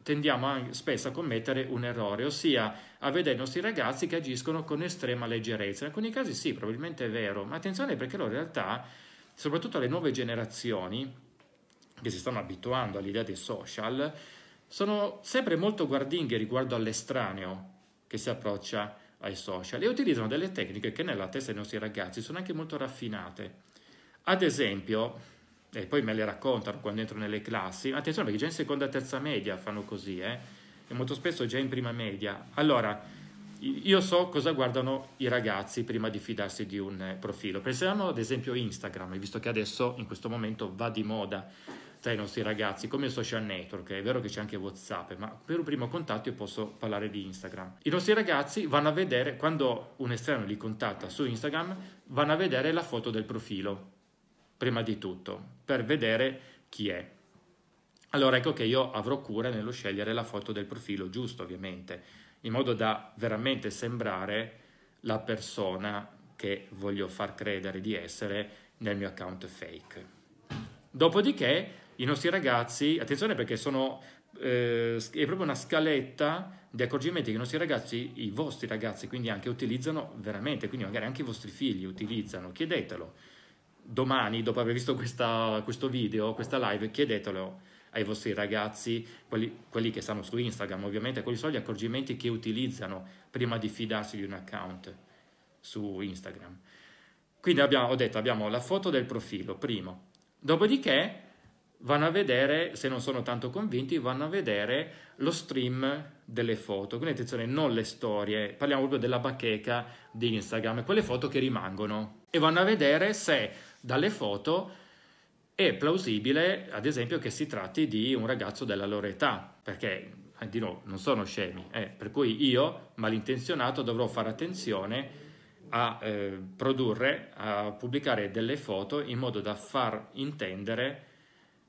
tendiamo spesso a commettere un errore, ossia a vedere i nostri ragazzi che agiscono con estrema leggerezza. In alcuni casi sì, probabilmente è vero, ma attenzione perché loro in realtà, soprattutto le nuove generazioni, che si stanno abituando all'idea dei social, sono sempre molto guardinghi riguardo all'estraneo che si approccia ai social e utilizzano delle tecniche che nella testa dei nostri ragazzi sono anche molto raffinate. Ad esempio, e poi me le raccontano quando entro nelle classi, attenzione perché già in seconda e terza media fanno così, eh? e molto spesso già in prima media. Allora, io so cosa guardano i ragazzi prima di fidarsi di un profilo. Pensiamo ad esempio Instagram, visto che adesso in questo momento va di moda tra i nostri ragazzi, come social network, è vero che c'è anche Whatsapp, ma per un primo contatto io posso parlare di Instagram. I nostri ragazzi vanno a vedere, quando un esterno li contatta su Instagram, vanno a vedere la foto del profilo, prima di tutto, per vedere chi è. Allora ecco che io avrò cura nello scegliere la foto del profilo giusto, ovviamente, in modo da veramente sembrare la persona che voglio far credere di essere nel mio account fake. Dopodiché i nostri ragazzi, attenzione perché sono, eh, è proprio una scaletta di accorgimenti che i nostri ragazzi, i vostri ragazzi quindi anche utilizzano veramente, quindi magari anche i vostri figli utilizzano, chiedetelo. Domani, dopo aver visto questa, questo video, questa live, chiedetelo ai vostri ragazzi, quelli, quelli, che stanno su Instagram ovviamente, quali sono gli accorgimenti che utilizzano prima di fidarsi di un account su Instagram. Quindi abbiamo, ho detto, abbiamo la foto del profilo, primo. Dopodiché vanno a vedere, se non sono tanto convinti, vanno a vedere lo stream delle foto. Quindi attenzione, non le storie, parliamo proprio della bacheca di Instagram, quelle foto che rimangono. E vanno a vedere se dalle foto è plausibile, ad esempio, che si tratti di un ragazzo della loro età, perché eh, di nuovo non sono scemi, eh, per cui io, malintenzionato, dovrò fare attenzione a eh, produrre, a pubblicare delle foto in modo da far intendere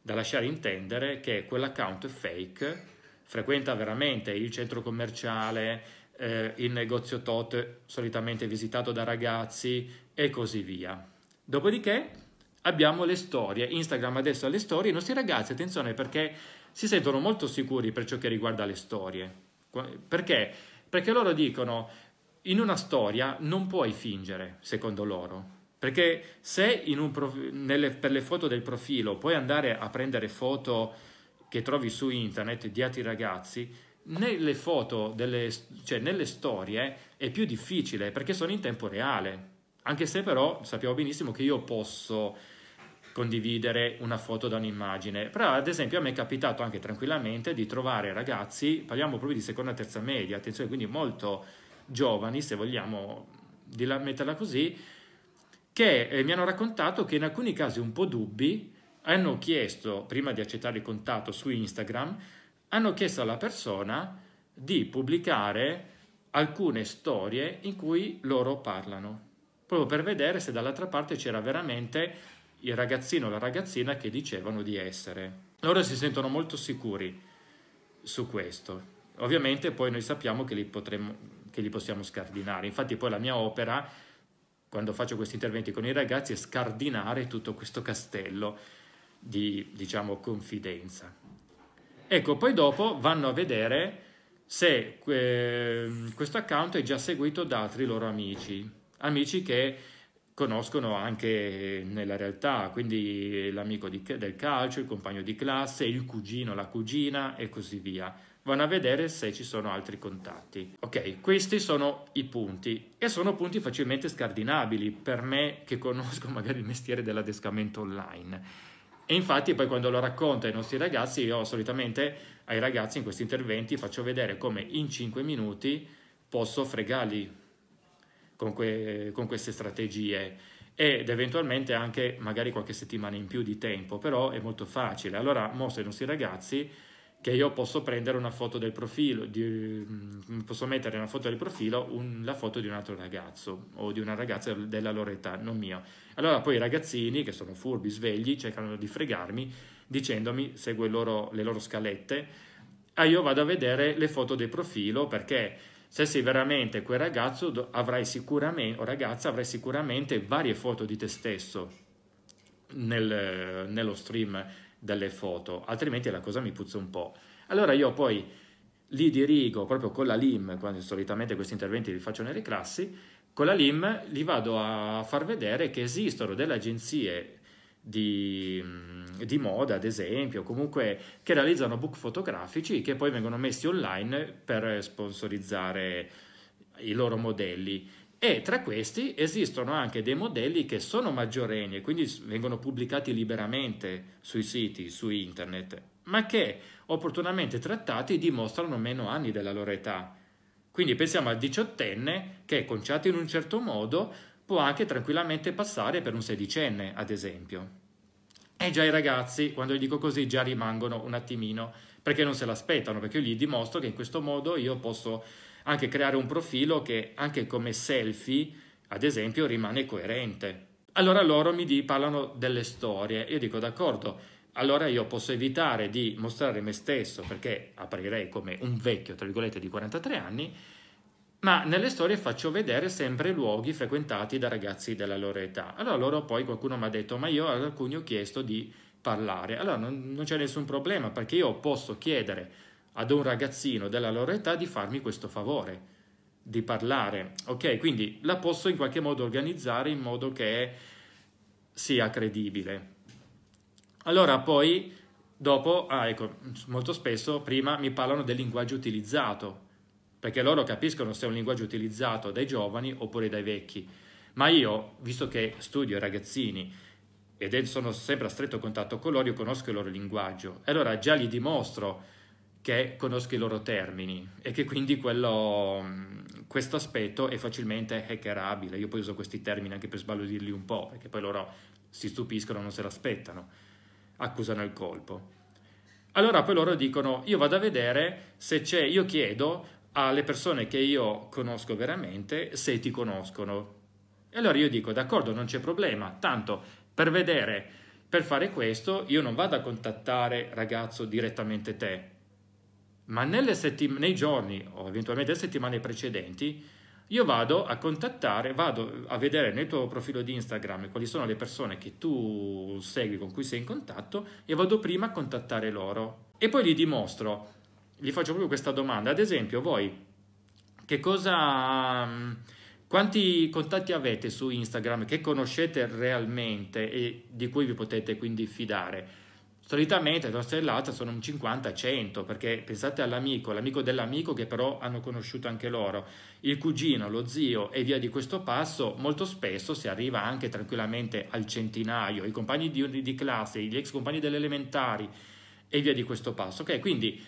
da lasciare intendere che quell'account fake frequenta veramente il centro commerciale, eh, il negozio tot solitamente visitato da ragazzi e così via. Dopodiché abbiamo le storie, Instagram adesso ha le storie, i nostri ragazzi, attenzione perché si sentono molto sicuri per ciò che riguarda le storie. Perché? Perché loro dicono in una storia non puoi fingere, secondo loro. Perché se prof... nelle... per le foto del profilo puoi andare a prendere foto che trovi su internet di altri ragazzi, nelle foto, delle... cioè nelle storie è più difficile perché sono in tempo reale. Anche se però sappiamo benissimo che io posso condividere una foto da un'immagine. Però ad esempio a me è capitato anche tranquillamente di trovare ragazzi, parliamo proprio di seconda e terza media, attenzione, quindi molto giovani, se vogliamo metterla così, che eh, mi hanno raccontato che in alcuni casi un po' dubbi hanno chiesto, prima di accettare il contatto su Instagram, hanno chiesto alla persona di pubblicare alcune storie in cui loro parlano, proprio per vedere se dall'altra parte c'era veramente il ragazzino o la ragazzina che dicevano di essere. Loro si sentono molto sicuri su questo. Ovviamente poi noi sappiamo che li, potremmo, che li possiamo scardinare. Infatti poi la mia opera quando faccio questi interventi con i ragazzi è scardinare tutto questo castello di, diciamo, confidenza. Ecco, poi dopo vanno a vedere se eh, questo account è già seguito da altri loro amici, amici che conoscono anche nella realtà, quindi l'amico di, del calcio, il compagno di classe, il cugino, la cugina e così via vanno a vedere se ci sono altri contatti. Ok, questi sono i punti e sono punti facilmente scardinabili per me che conosco *laughs* magari il mestiere dell'adescamento online. E infatti poi quando lo racconto ai nostri ragazzi, io solitamente ai ragazzi in questi interventi faccio vedere come in 5 minuti posso fregarli con, que- con queste strategie ed eventualmente anche magari qualche settimana in più di tempo, però è molto facile. Allora mostro ai nostri ragazzi che io posso prendere una foto del profilo, di, mm, posso mettere una foto del profilo un, la foto di un altro ragazzo o di una ragazza della loro età, non mia. Allora poi i ragazzini, che sono furbi, svegli, cercano di fregarmi dicendomi, seguo loro, le loro scalette, e io vado a vedere le foto del profilo perché se sei veramente quel ragazzo avrai sicuramente, o ragazza avrai sicuramente varie foto di te stesso nel, nello stream delle foto, altrimenti la cosa mi puzza un po'. Allora io poi li dirigo proprio con la LIM, quando solitamente questi interventi li faccio nelle classi, con la LIM li vado a far vedere che esistono delle agenzie di, di, moda, ad esempio, comunque che realizzano book fotografici che poi vengono messi online per sponsorizzare i loro modelli. E tra questi esistono anche dei modelli che sono maggiorenni e quindi vengono pubblicati liberamente sui siti, su internet, ma che opportunamente trattati dimostrano meno anni della loro età. Quindi pensiamo al diciottenne che, conciato in un certo modo, può anche tranquillamente passare per un sedicenne, ad esempio. E già i ragazzi, quando gli dico così, già rimangono un attimino, perché non se l'aspettano, perché io gli dimostro che in questo modo io posso anche creare un profilo che anche come selfie, ad esempio, rimane coerente. Allora loro mi parlano delle storie, io dico d'accordo, allora io posso evitare di mostrare me stesso perché aprirei come un vecchio, tra virgolette, di 43 anni, ma nelle storie faccio vedere sempre luoghi frequentati da ragazzi della loro età. Allora loro poi qualcuno mi ha detto, ma io ad alcuni ho chiesto di parlare. Allora non, non c'è nessun problema perché io posso chiedere ad un ragazzino della loro età di farmi questo favore, di parlare. Ok, quindi la posso in qualche modo organizzare in modo che sia credibile. Allora poi, dopo, ah, ecco, molto spesso prima mi parlano del linguaggio utilizzato, perché loro capiscono se è un linguaggio utilizzato dai giovani oppure dai vecchi. Ma io, visto che studio i ragazzini ed sono sempre a stretto contatto con loro, io conosco il loro linguaggio. E allora già gli dimostro che conosco i loro termini e che quindi quello, questo aspetto è facilmente hackerabile. Io poi uso questi termini anche per sbalordirli un po', perché poi loro si stupiscono, non se l'aspettano, accusano il colpo. Allora poi loro dicono, io vado a vedere se c'è, io chiedo alle persone che io conosco veramente se ti conoscono. E allora io dico, d'accordo, non c'è problema, tanto per vedere, per fare questo, io non vado a contattare ragazzo direttamente te, ma settim- nei giorni o eventualmente nelle settimane precedenti io vado a contattare, vado a vedere nel tuo profilo di Instagram quali sono le persone che tu segui, con cui sei in contatto e vado prima a contattare loro. E poi gli dimostro, gli faccio proprio questa domanda, ad esempio voi che cosa, quanti contatti avete su Instagram che conoscete realmente e di cui vi potete quindi fidare? Solitamente la stellata sono un 50-100 perché pensate all'amico, l'amico dell'amico che però hanno conosciuto anche loro, il cugino, lo zio e via di questo passo, molto spesso si arriva anche tranquillamente al centinaio, i compagni di, di classe, gli ex compagni delle elementari e via di questo passo. Ok, quindi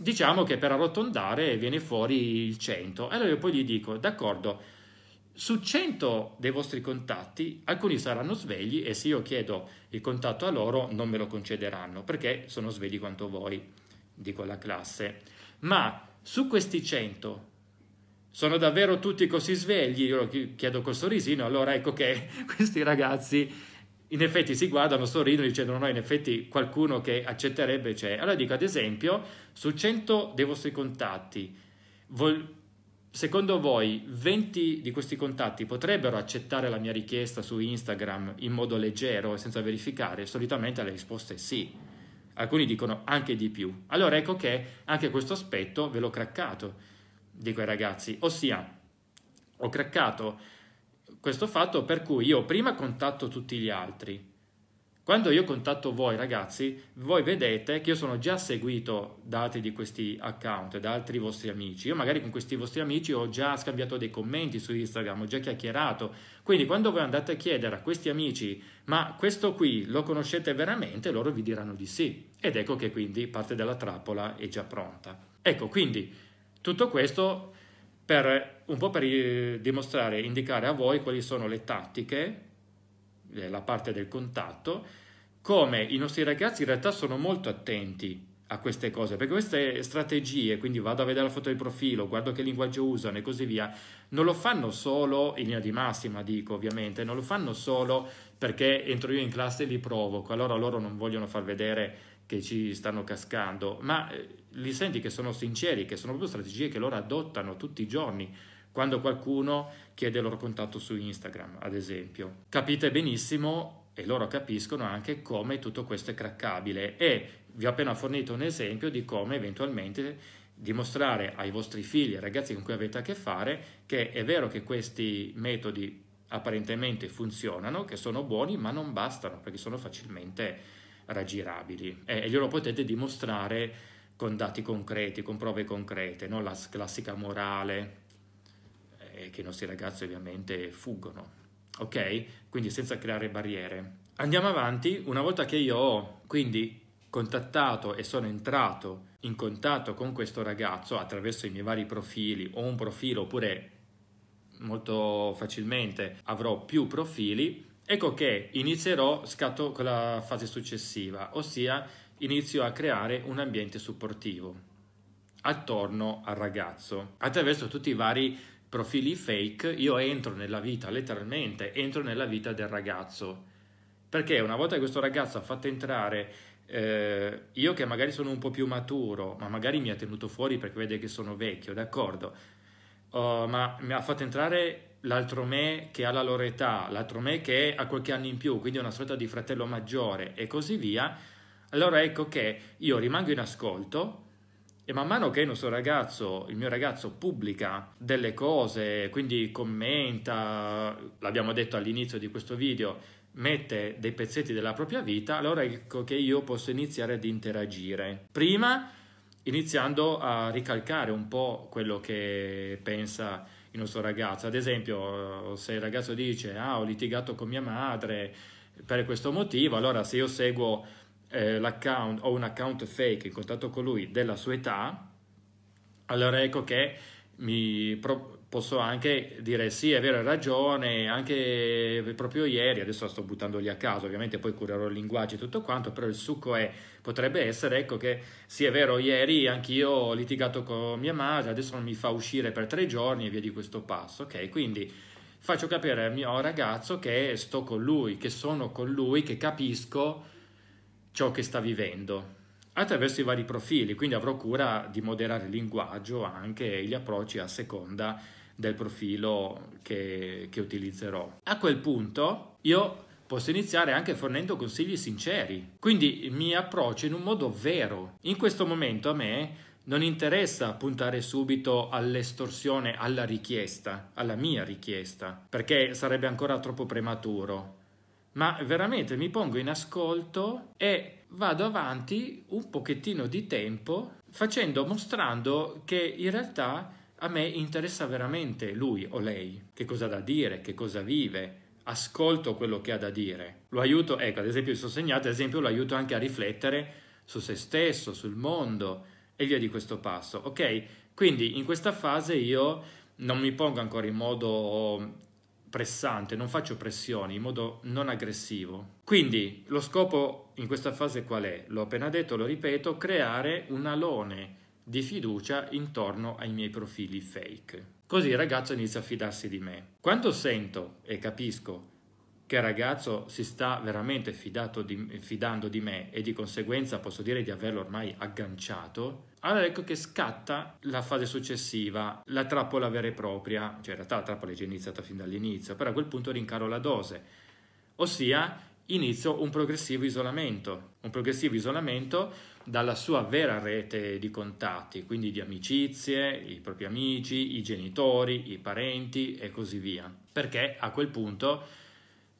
diciamo che per arrotondare viene fuori il 100. Allora io poi gli dico, d'accordo, su 100 dei vostri contatti alcuni saranno svegli e se io chiedo il contatto a loro non me lo concederanno perché sono svegli quanto voi di quella classe. Ma su questi 100 sono davvero tutti così svegli? Io lo chiedo col sorrisino, allora ecco che *laughs* questi ragazzi in effetti si guardano, sorridono dicendo no, in effetti qualcuno che accetterebbe c'è. Allora dico ad esempio, su 100 dei vostri contatti, vol- Secondo voi 20 di questi contatti potrebbero accettare la mia richiesta su Instagram in modo leggero e senza verificare? Solitamente la risposta è sì. Alcuni dicono anche di più. Allora ecco che anche questo aspetto ve l'ho craccato di quei ragazzi, ossia ho craccato questo fatto per cui io prima contatto tutti gli altri, quando io contatto voi ragazzi, voi vedete che io sono già seguito da altri di questi account, da altri vostri amici. Io magari con questi vostri amici ho già scambiato dei commenti su Instagram, ho già chiacchierato. Quindi quando voi andate a chiedere a questi amici, ma questo qui lo conoscete veramente, loro vi diranno di sì. Ed ecco che quindi parte della trappola è già pronta. Ecco, quindi tutto questo per un po' per eh, dimostrare, indicare a voi quali sono le tattiche eh, la parte del contatto, come i nostri ragazzi in realtà sono molto attenti a queste cose, perché queste strategie, quindi vado a vedere la foto di profilo, guardo che linguaggio usano e così via, non lo fanno solo, in linea di massima dico ovviamente, non lo fanno solo perché entro io in classe e li provoco, allora loro non vogliono far vedere che ci stanno cascando, ma eh, li senti che sono sinceri, che sono proprio strategie che loro adottano tutti i giorni quando qualcuno chiede il loro contatto su Instagram, ad esempio. Capite benissimo e loro capiscono anche come tutto questo è craccabile e vi ho appena fornito un esempio di come eventualmente dimostrare ai vostri figli, ai ragazzi con cui avete a che fare, che è vero che questi metodi apparentemente funzionano, che sono buoni, ma non bastano perché sono facilmente raggirabili e glielo potete dimostrare con dati concreti, con prove concrete, non la classica morale eh, che i nostri ragazzi ovviamente fuggono. Ok? Quindi senza creare barriere. Andiamo avanti, una volta che io ho quindi contattato e sono entrato in contatto con questo ragazzo attraverso i miei vari profili o un profilo oppure molto facilmente avrò più profili, ecco che inizierò, scatto con la fase successiva, ossia inizio a creare un ambiente supportivo attorno al ragazzo. Attraverso tutti i vari profili fake io entro nella vita letteralmente entro nella vita del ragazzo. Perché una volta che questo ragazzo ha fatto entrare eh, io che magari sono un po' più maturo ma magari mi ha tenuto fuori perché vede che sono vecchio d'accordo? Uh, ma mi ha fatto entrare l'altro me che ha la loro età l'altro me che ha qualche anno in più quindi una sorta di fratello maggiore e così via allora ecco che io rimango in ascolto e man mano che ragazzo, il mio ragazzo, pubblica delle cose, quindi commenta, l'abbiamo detto all'inizio di questo video, mette dei pezzetti della propria vita, allora ecco che io posso iniziare ad interagire. Prima iniziando a ricalcare un po' quello che pensa il nostro ragazzo. Ad esempio, se il ragazzo dice ah ho litigato con mia madre per questo motivo, allora se io seguo eh, l'account o un account fake in contatto con lui della sua età, allora ecco che mi pro- posso anche dire sì, è vero, hai ragione, anche proprio ieri, adesso sto buttando lì a caso, ovviamente poi curerò il linguaggio e tutto quanto, però il succo è, potrebbe essere, ecco che sì, è vero, ieri anch'io ho litigato con mia madre, adesso non mi fa uscire per tre giorni e via di questo passo, ok? Quindi faccio capire al mio ragazzo che sto con lui, che sono con lui, che capisco ciò che sta vivendo attraverso i vari profili, quindi avrò cura di moderare il linguaggio anche e gli approcci a seconda del profilo che, che utilizzerò. A quel punto io posso iniziare anche fornendo consigli sinceri, quindi mi approccio in un modo vero. In questo momento a me non interessa puntare subito all'estorsione, alla richiesta, alla mia richiesta, perché sarebbe ancora troppo prematuro ma veramente mi pongo in ascolto e vado avanti un pochettino di tempo facendo, mostrando che in realtà a me interessa veramente lui o lei, che cosa ha da dire, che cosa vive, ascolto quello che ha da dire, lo aiuto, ecco ad esempio il sostegnato, ad esempio lo aiuto anche a riflettere su se stesso, sul mondo e via di questo passo, ok? Quindi in questa fase io non mi pongo ancora in modo pressante, non faccio pressioni in modo non aggressivo. Quindi lo scopo in questa fase qual è? L'ho appena detto, lo ripeto, creare un alone di fiducia intorno ai miei profili fake. Così il ragazzo inizia a fidarsi di me. Quando sento e capisco che ragazzo si sta veramente di, fidando di me e di conseguenza posso dire di averlo ormai agganciato, allora ecco che scatta la fase successiva, la trappola vera e propria, cioè in realtà la trappola è già iniziata fin dall'inizio, però a quel punto rincaro la dose, ossia inizio un progressivo isolamento, un progressivo isolamento dalla sua vera rete di contatti, quindi di amicizie, i propri amici, i genitori, i parenti e così via, perché a quel punto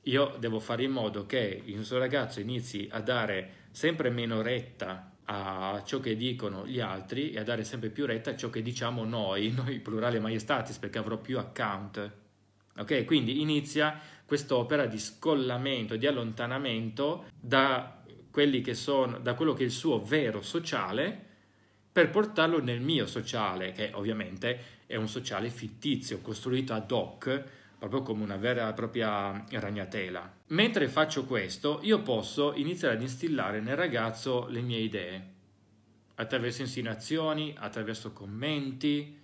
io devo fare in modo che il suo ragazzo inizi a dare sempre meno retta a ciò che dicono gli altri e a dare sempre più retta a ciò che diciamo noi, *laughs* noi plurale maiestatis perché avrò più account. Ok, quindi inizia quest'opera di scollamento, di allontanamento da, che sono, da quello che è il suo vero sociale per portarlo nel mio sociale, che ovviamente è un sociale fittizio, costruito ad hoc proprio come una vera e propria ragnatela. Mentre faccio questo, io posso iniziare ad instillare nel ragazzo le mie idee, attraverso insinuazioni, attraverso commenti,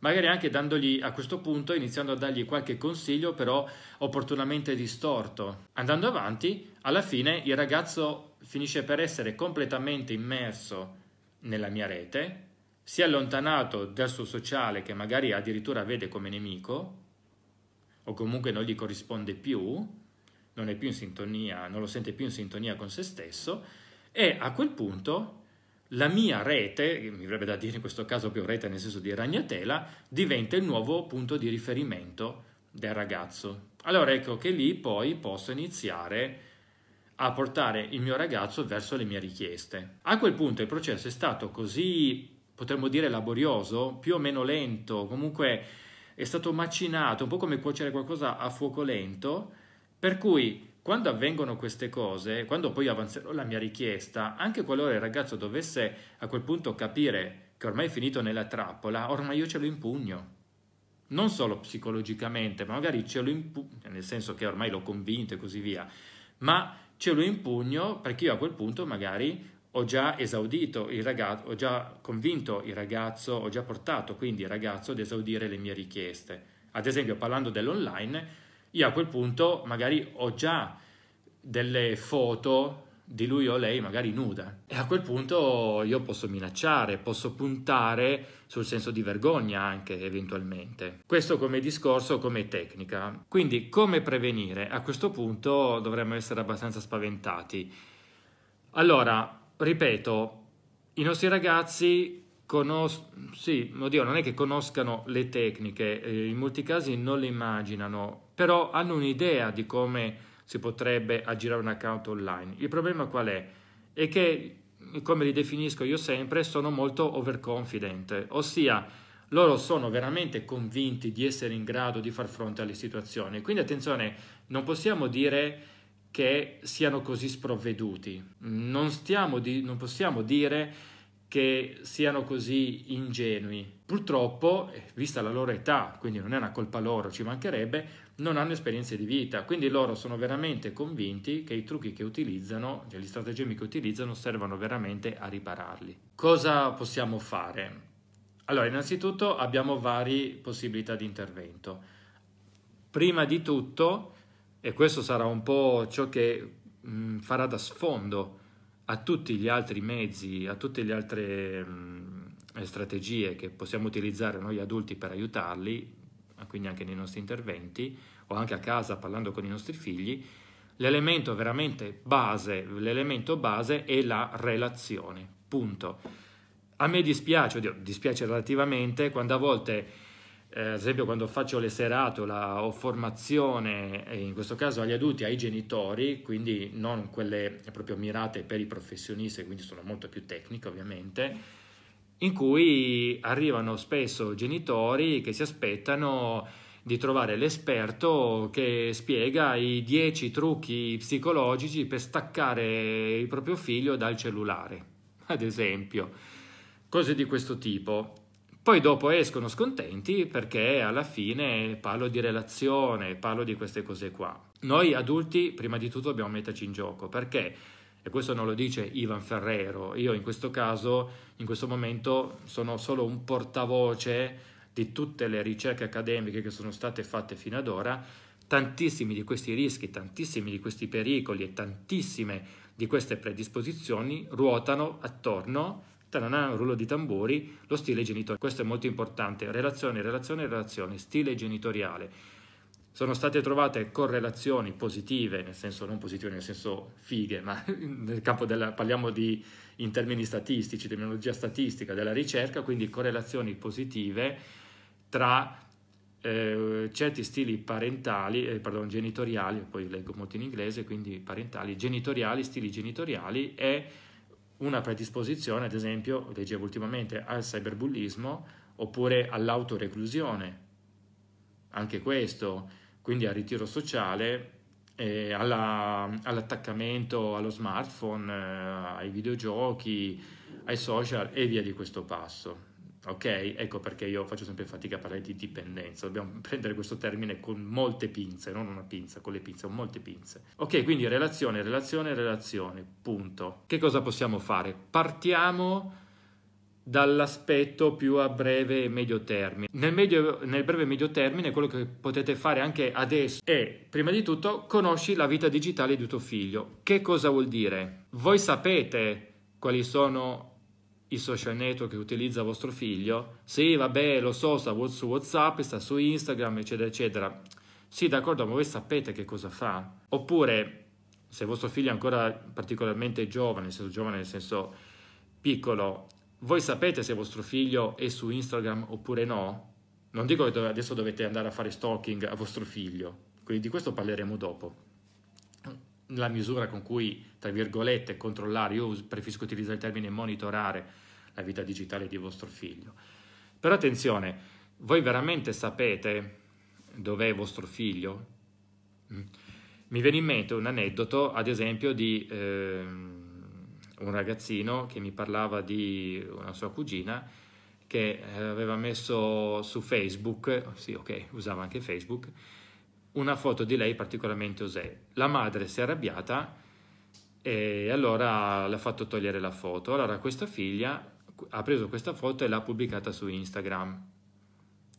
magari anche dandogli a questo punto, iniziando a dargli qualche consiglio, però opportunamente distorto. Andando avanti, alla fine il ragazzo finisce per essere completamente immerso nella mia rete, si è allontanato dal suo sociale che magari addirittura vede come nemico, o comunque non gli corrisponde più, non è più in sintonia, non lo sente più in sintonia con se stesso, e a quel punto la mia rete, mi verrebbe da dire in questo caso più rete nel senso di ragnatela, diventa il nuovo punto di riferimento del ragazzo. Allora ecco che lì poi posso iniziare a portare il mio ragazzo verso le mie richieste. A quel punto il processo è stato così, potremmo dire, laborioso, più o meno lento, comunque è stato macinato, un po' come cuocere qualcosa a fuoco lento, per cui quando avvengono queste cose, quando poi avanzerò la mia richiesta, anche qualora il ragazzo dovesse a quel punto capire che ormai è finito nella trappola, ormai io ce lo impugno. Non solo psicologicamente, ma magari ce lo impugno, nel senso che ormai l'ho convinto e così via, ma ce lo impugno perché io a quel punto magari ho già esaudito il ragazzo, ho già convinto il ragazzo, ho già portato quindi il ragazzo ad esaudire le mie richieste. Ad esempio, parlando dell'online, io a quel punto magari ho già delle foto di lui o lei magari nuda e a quel punto io posso minacciare, posso puntare sul senso di vergogna anche eventualmente. Questo come discorso, come tecnica. Quindi come prevenire? A questo punto dovremmo essere abbastanza spaventati. Allora, ripeto, i nostri ragazzi conoscono, sì, oddio, non è che conoscano le tecniche, eh, in molti casi non le immaginano, però hanno un'idea di come si potrebbe aggirare un account online. Il problema qual è? È che, come li definisco io sempre, sono molto overconfident, ossia loro sono veramente convinti di essere in grado di far fronte alle situazioni. Quindi attenzione, non possiamo dire che siano così sprovveduti, non, di, non possiamo dire che siano così ingenui. Purtroppo, eh, vista la loro età, quindi non è una colpa loro, ci mancherebbe, non hanno esperienze di vita, quindi loro sono veramente convinti che i trucchi che utilizzano, cioè gli stratagemmi che utilizzano, servano veramente a ripararli. Cosa possiamo fare? Allora, innanzitutto abbiamo varie possibilità di intervento. Prima di tutto, e questo sarà un po' ciò che mh, farà da sfondo a tutti gli altri mezzi, a tutte le altre mh, strategie che possiamo utilizzare noi adulti per aiutarli, quindi anche nei nostri interventi o anche a casa parlando con i nostri figli, l'elemento veramente base, l'elemento base è la relazione, punto. A me dispiace, oddio, dispiace relativamente quando a volte eh, ad esempio quando faccio le serate o, formazione, in questo caso agli adulti, ai genitori, quindi non quelle proprio mirate per i professionisti, quindi sono molto più tecniche ovviamente, in cui arrivano spesso genitori che si aspettano di trovare l'esperto che spiega i 10 trucchi psicologici per staccare il proprio figlio dal cellulare, *laughs* ad esempio, cose di questo tipo. Poi dopo escono scontenti perché alla fine parlo di relazione, parlo di queste cose qua. Noi adulti prima di tutto dobbiamo metterci in gioco perché, e questo non lo dice Ivan Ferrero, io in questo caso, in questo momento sono solo un portavoce di tutte le ricerche accademiche che sono state fatte fino ad ora, tantissimi di questi rischi, tantissimi di questi pericoli e tantissime di queste predisposizioni ruotano attorno Tanana, rullo di tamburi, lo stile genitoriale. Questo è molto importante. Relazione, relazione, relazione, stile genitoriale. Sono state trovate correlazioni positive, nel senso non positive nel senso fighe, ma *laughs* nel campo della, parliamo di, in termini statistici, terminologia statistica della ricerca, quindi correlazioni positive tra eh, certi stili parentali, eh, pardon, genitoriali, poi leggo molto in inglese, quindi parentali, genitoriali, stili genitoriali e una predisposizione, ad esempio, leggevo ultimamente, al cyberbullismo oppure all'autoreclusione. Anche questo, quindi al ritiro sociale, eh, alla, all'attaccamento allo smartphone, eh, ai videogiochi, ai social e via di questo passo. Ok? Ecco perché io faccio sempre fatica a parlare di dipendenza. Dobbiamo *laughs* prendere questo termine con molte pinze, non una pinza, con le pinze, con molte pinze. Ok, quindi relazione, relazione, relazione, punto. Che cosa possiamo fare? Partiamo dall'aspetto più a breve e medio termine. Nel, medio, nel breve e medio termine quello che potete fare anche adesso è, prima di tutto, conosci la vita digitale di tuo figlio. Che cosa vuol dire? Voi sapete quali sono i social network che utilizza vostro figlio, sì, vabbè, lo so, sta su WhatsApp, sta su Instagram, eccetera, eccetera. Sì, d'accordo, ma voi sapete che cosa fa? Oppure, se vostro figlio è ancora particolarmente giovane, nel senso giovane nel senso piccolo, voi sapete se vostro figlio è su Instagram oppure no? Non dico che adesso dovete andare a fare stalking a vostro figlio, quindi di questo parleremo dopo la misura con cui, tra virgolette, controllare, io preferisco utilizzare il termine monitorare la vita digitale di vostro figlio. Però attenzione, voi veramente sapete dov'è vostro figlio? Mm. Mi viene in mente un aneddoto, ad esempio, di eh, un ragazzino che mi parlava di una sua cugina che aveva messo su Facebook, sì ok, usava anche Facebook, una foto di lei particolarmente osè. La madre si è arrabbiata e allora le ha fatto togliere la foto. Allora questa figlia ha preso questa foto e l'ha pubblicata su Instagram.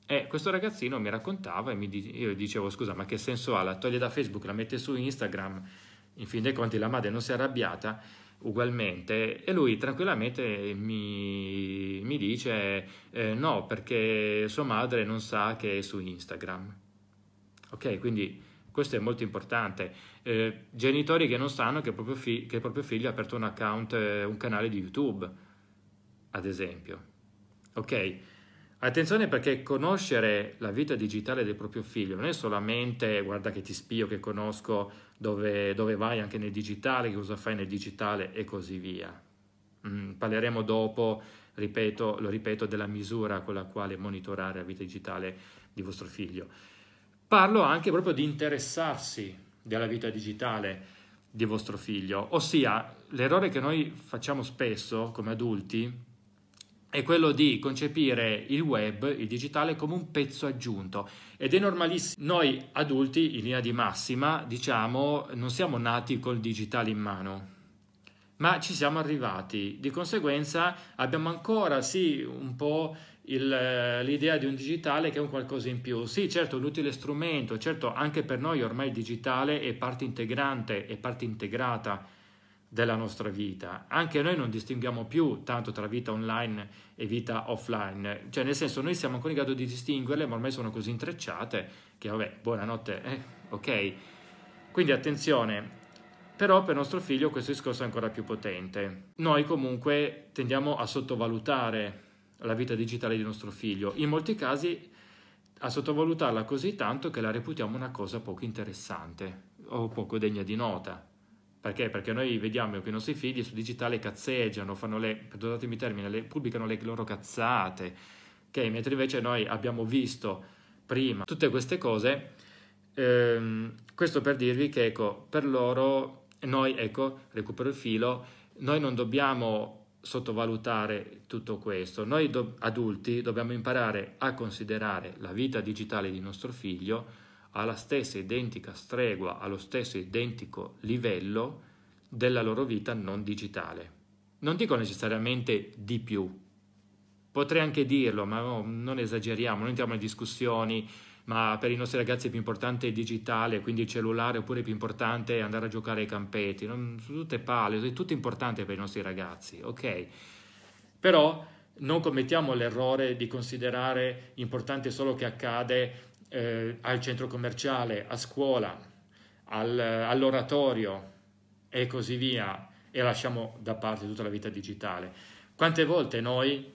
E questo ragazzino mi raccontava e mi di- io dicevo scusa ma che senso ha? La toglie da Facebook, la mette su Instagram, in fin dei conti la madre non si è arrabbiata ugualmente e lui tranquillamente mi, mi dice eh, no perché sua madre non sa che è su Instagram. Ok, quindi questo è molto importante. Eh, genitori che non sanno che il proprio, fi- che il proprio figlio ha aperto un account, eh, un canale di YouTube, ad esempio. Ok? Attenzione perché conoscere la vita digitale del proprio figlio non è solamente guarda che ti spio, che conosco dove, dove vai anche nel digitale, che cosa fai nel digitale e così via. Mm, parleremo dopo, ripeto, lo ripeto, della misura con la quale monitorare la vita digitale di vostro figlio Parlo anche proprio di interessarsi della vita digitale di vostro figlio, ossia l'errore che noi facciamo spesso come adulti è quello di concepire il web, il digitale, come un pezzo aggiunto ed è normalissimo. Noi adulti, in linea di massima, diciamo, non siamo nati col digitale in mano, ma ci siamo arrivati. Di conseguenza abbiamo ancora, sì, un po' il, eh, l'idea di un digitale che è un qualcosa in più. Sì, certo, un utile strumento, certo, anche per noi ormai il digitale è parte integrante, è parte integrata della nostra vita. Anche noi non distinguiamo più tanto tra vita online e vita offline, cioè nel senso noi siamo ancora in grado di distinguerle, ma ormai sono così intrecciate che vabbè, buonanotte, eh, ok. Quindi attenzione, però per nostro figlio questo discorso è ancora più potente. Noi comunque tendiamo a sottovalutare la vita digitale di nostro figlio, in molti casi a sottovalutarla così tanto che la reputiamo una cosa poco interessante o poco degna di nota. Perché? Perché noi vediamo che i nostri figli su digitale cazzeggiano, fanno le, perdonatemi il termine, le, pubblicano le loro cazzate, okay? mentre invece noi abbiamo visto prima tutte queste cose, ehm, questo per dirvi che ecco, per loro, noi, ecco, recupero il filo, noi non dobbiamo sottovalutare tutto questo. Noi do- adulti dobbiamo imparare a considerare la vita digitale di nostro figlio alla stessa identica stregua, allo stesso identico livello della loro vita non digitale. Non dico necessariamente di più, potrei anche dirlo, ma no, non esageriamo, non entriamo in discussioni ma per i nostri ragazzi è più importante il digitale, quindi il cellulare, oppure è più importante andare a giocare ai campetti. Non, sono tutte palle, è tutto importante per i nostri ragazzi, ok? Però non commettiamo l'errore di considerare importante solo che accade eh, al centro commerciale, a scuola, al, all'oratorio e così via, e lasciamo da parte tutta la vita digitale. Quante volte noi,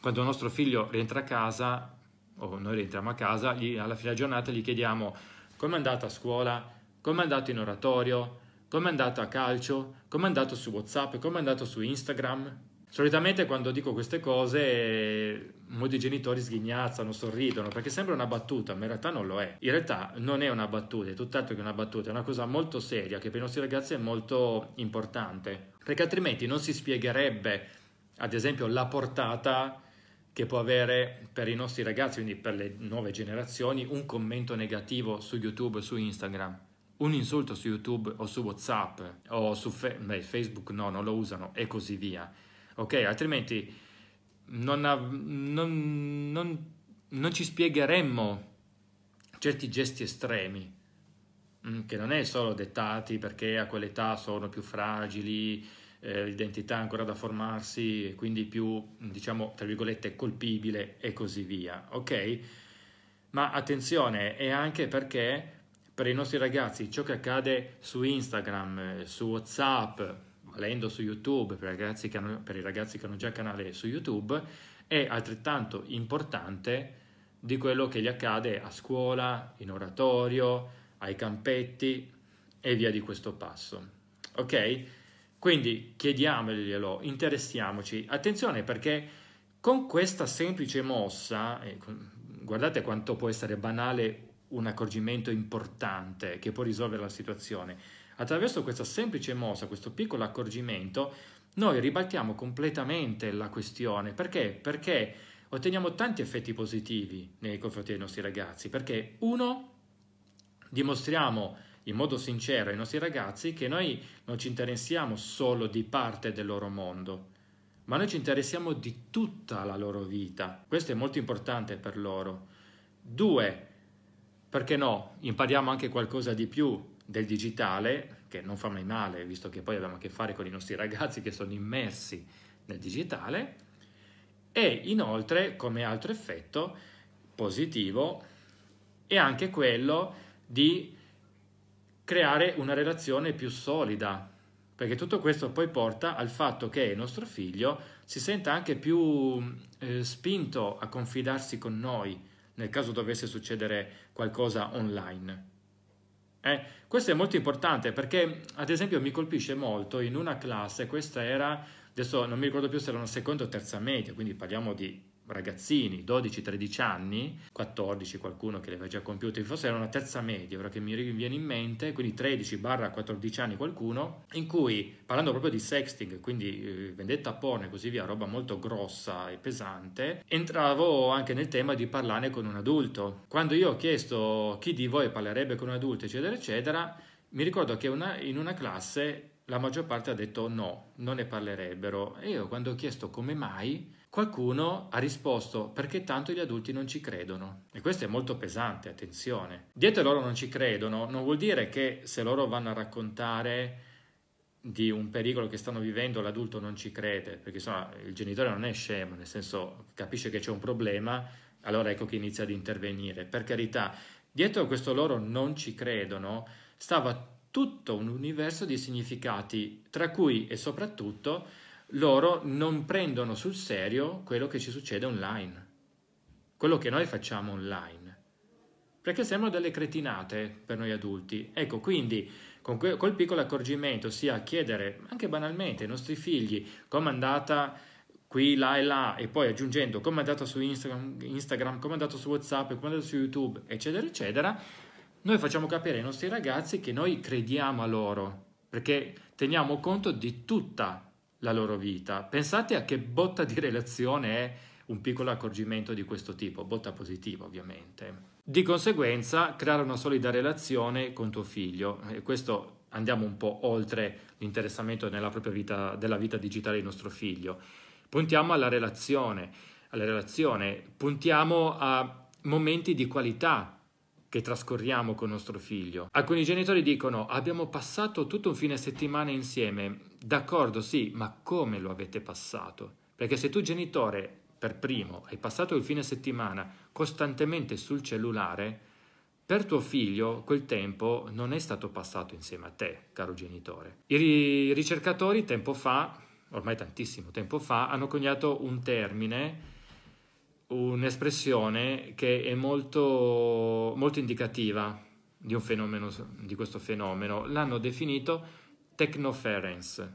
quando il nostro figlio rientra a casa, o noi rientriamo a casa, gli, alla fine della giornata gli chiediamo come è andato a scuola, come è andato in oratorio, come è andato a calcio, come è andato su WhatsApp, come è andato su Instagram. Solitamente quando dico queste cose molti genitori sghignazzano, sorridono perché sembra una battuta, ma in realtà non lo è. In realtà non è una battuta, è tutt'altro che una battuta, è una cosa molto seria che per i nostri ragazzi è molto importante, perché altrimenti non si spiegherebbe, ad esempio, la portata che può avere per i nostri ragazzi, quindi per le nuove generazioni, un commento negativo su YouTube, su Instagram, un insulto su YouTube o su WhatsApp o su Fe- beh, Facebook, no, non lo usano e così via. Ok, altrimenti non, av- non, non, non ci spiegheremmo certi gesti estremi mm, che non è solo dettati perché a quell'età sono più fragili, eh, l'identità ancora da formarsi, quindi più, diciamo, tra virgolette, colpibile e così via, ok? Ma attenzione, è anche perché per i nostri ragazzi ciò che accade su Instagram, su WhatsApp, valendo su YouTube, per i ragazzi che hanno, ragazzi che hanno già canale su YouTube, è altrettanto importante di quello che gli accade a scuola, in oratorio, ai campetti e via di questo passo. Ok? Quindi chiediamoglielo, interessiamoci. Attenzione perché con questa semplice mossa, guardate quanto può essere banale un accorgimento importante che può risolvere la situazione. Attraverso questa semplice mossa, questo piccolo accorgimento, noi ribaltiamo completamente la questione. Perché? Perché otteniamo tanti effetti positivi nei confronti dei nostri ragazzi. Perché uno, dimostriamo in modo sincero ai nostri ragazzi che noi non ci interessiamo solo di parte del loro mondo, ma noi ci interessiamo di tutta la loro vita. Questo è molto importante per loro. Due, perché no, impariamo anche qualcosa di più del digitale, che non fa mai male, visto che poi abbiamo a che fare con i nostri *laughs* ragazzi che sono immersi nel digitale, e inoltre, come altro effetto positivo, è anche quello di creare una relazione più solida, perché tutto questo poi porta al fatto che il nostro figlio si senta anche più eh, spinto a confidarsi con noi nel caso dovesse succedere qualcosa online. Eh, questo è molto importante perché, ad esempio, mi colpisce molto in una classe, questa era, adesso non mi ricordo più se era una seconda o terza media, quindi parliamo di ragazzini, 12-13 anni, 14 qualcuno che le aveva già compiute, forse era una terza media, ora che mi viene in mente, quindi 13-14 anni qualcuno, in cui parlando proprio di sexting, quindi eh, vendetta porno e così via, roba molto grossa e pesante, entravo anche nel tema di parlarne con un adulto. Quando io ho chiesto chi di voi parlerebbe con un adulto, eccetera, eccetera, mi ricordo che una, in una classe la maggior parte ha detto no, non ne parlerebbero. E io quando ho chiesto come mai, Qualcuno ha risposto perché tanto gli adulti non ci credono. E questo è molto pesante, attenzione. Dietro loro non ci credono non vuol dire che se loro vanno a raccontare di un pericolo che stanno vivendo l'adulto non ci crede, perché insomma il genitore non è scemo, nel senso capisce che c'è un problema, allora ecco che inizia ad intervenire. Per carità, dietro questo loro non ci credono stava tutto un universo di significati, tra cui e soprattutto loro non prendono sul serio quello che ci succede online, quello che noi facciamo online, perché sembrano delle cretinate per noi adulti. Ecco, quindi con que- col piccolo accorgimento, sia chiedere anche banalmente ai nostri figli come è andata qui, là e là, e poi aggiungendo come è andato su Instagram, Instagram? Come è andato su WhatsApp, come è andato su YouTube, eccetera, eccetera, noi facciamo capire ai nostri ragazzi che noi crediamo a loro, perché teniamo conto di tutta la loro vita. Pensate a che botta di relazione è un piccolo accorgimento di questo tipo, botta positiva ovviamente. Di conseguenza, creare una solida relazione con tuo figlio, e questo andiamo un po' oltre l'interessamento nella propria vita, della vita digitale del nostro figlio. Puntiamo alla relazione, alla relazione, puntiamo a momenti di qualità che trascorriamo con nostro figlio. Alcuni genitori dicono abbiamo passato tutto un fine settimana insieme. D'accordo, sì, ma come lo avete passato? Perché se tu genitore per primo hai passato il fine settimana costantemente sul cellulare, per tuo figlio quel tempo non è stato passato insieme a te, caro genitore. I ricercatori tempo fa, ormai tantissimo tempo fa, hanno coniato un termine un'espressione che è molto, molto indicativa di, fenomeno, di questo fenomeno. L'hanno definito technoference,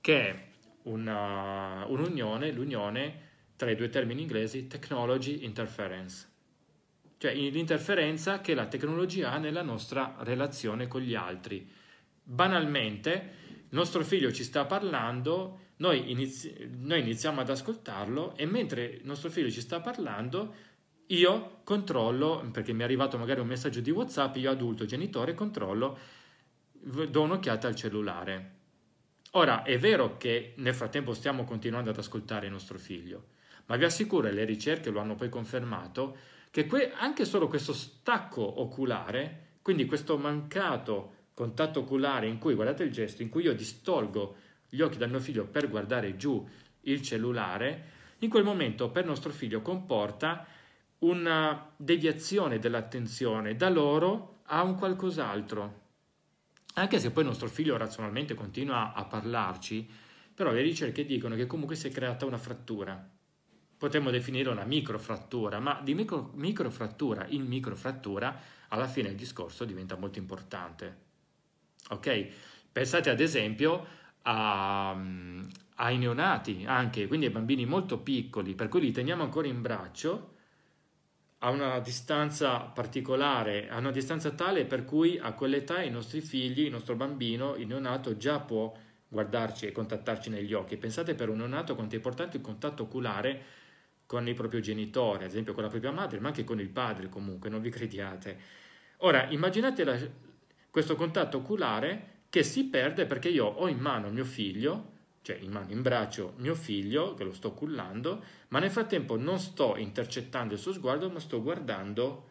che è una, un'unione, l'unione tra i due termini inglesi technology interference, cioè l'interferenza che la tecnologia ha nella nostra relazione con gli altri. Banalmente, nostro figlio ci sta parlando noi, inizi- noi iniziamo ad ascoltarlo e mentre nostro figlio ci sta parlando, io controllo, perché mi è arrivato magari un messaggio di WhatsApp, io adulto, genitore, controllo, do un'occhiata al cellulare. Ora, è vero che nel frattempo stiamo continuando ad ascoltare il nostro figlio, ma vi assicuro, e le ricerche lo hanno poi confermato, che que- anche solo questo stacco oculare, quindi questo mancato contatto oculare in cui, guardate il gesto, in cui io distolgo gli occhi dal mio figlio per guardare giù il cellulare, in quel momento per nostro figlio comporta una deviazione dell'attenzione da loro a un qualcos'altro. Anche se poi nostro figlio razionalmente continua a parlarci, però le ricerche dicono che comunque si è creata una frattura. Potremmo definire una microfrattura, ma di micro, microfrattura in microfrattura alla fine il discorso diventa molto importante. Ok? Pensate ad esempio a, ai neonati anche, quindi ai bambini molto piccoli, per cui li teniamo ancora in braccio a una distanza particolare, a una distanza tale per cui a quell'età i nostri figli, il nostro bambino, il neonato già può guardarci e contattarci negli occhi. Pensate per un neonato quanto è importante il contatto oculare con il proprio genitore, ad esempio con la propria madre, ma anche con il padre comunque, non vi crediate. Ora, immaginate la, questo contatto oculare che si perde perché io ho in mano mio figlio, cioè in mano, in braccio mio figlio, che lo sto cullando, ma nel frattempo non sto intercettando il suo sguardo, ma sto guardando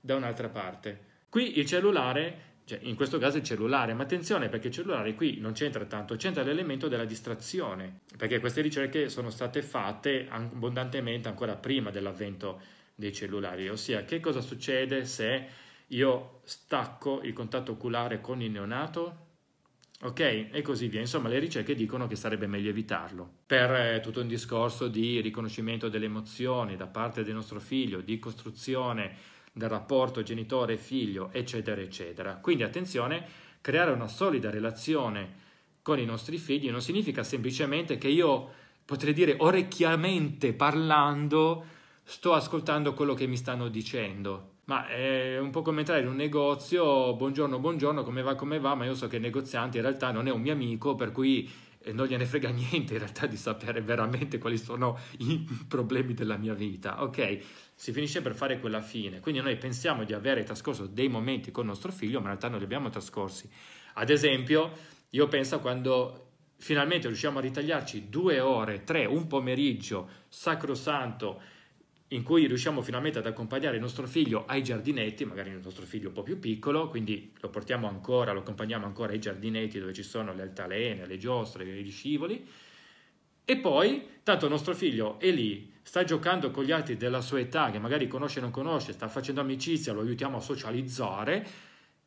da un'altra parte. Qui il cellulare, cioè in questo caso il cellulare, ma attenzione perché il cellulare qui non c'entra tanto, c'entra l'elemento della distrazione, perché queste ricerche sono state fatte abbondantemente ancora prima dell'avvento dei cellulari, ossia che cosa succede se io stacco il contatto oculare con il neonato, Ok? E così via. Insomma, le ricerche dicono che sarebbe meglio evitarlo. Per eh, tutto un discorso di riconoscimento delle emozioni da parte del nostro figlio, di costruzione del rapporto genitore-figlio, eccetera, eccetera. Quindi attenzione, creare una solida relazione con i nostri figli non significa semplicemente che io, potrei dire orecchiamente parlando, sto ascoltando quello che mi stanno dicendo ma è un po' come entrare in un negozio, buongiorno, buongiorno, come va, come va, ma io so che il negoziante in realtà non è un mio amico, per cui eh, non gliene frega *laughs* niente in realtà di sapere veramente quali sono i problemi della mia vita, ok? Si finisce per fare quella fine, quindi noi pensiamo di avere trascorso dei momenti con nostro figlio, ma in realtà non li abbiamo trascorsi. Ad esempio, io penso a quando finalmente riusciamo a ritagliarci due ore, tre, un pomeriggio sacrosanto, in cui riusciamo finalmente ad accompagnare il nostro figlio ai giardinetti, magari il nostro figlio un po' più piccolo, quindi lo portiamo ancora, lo accompagniamo ancora ai giardinetti dove ci sono le altalene, le giostre, gli scivoli, e poi, tanto il nostro figlio è lì, sta giocando con gli altri della sua età, che magari conosce o non conosce, sta facendo amicizia, lo aiutiamo a socializzare,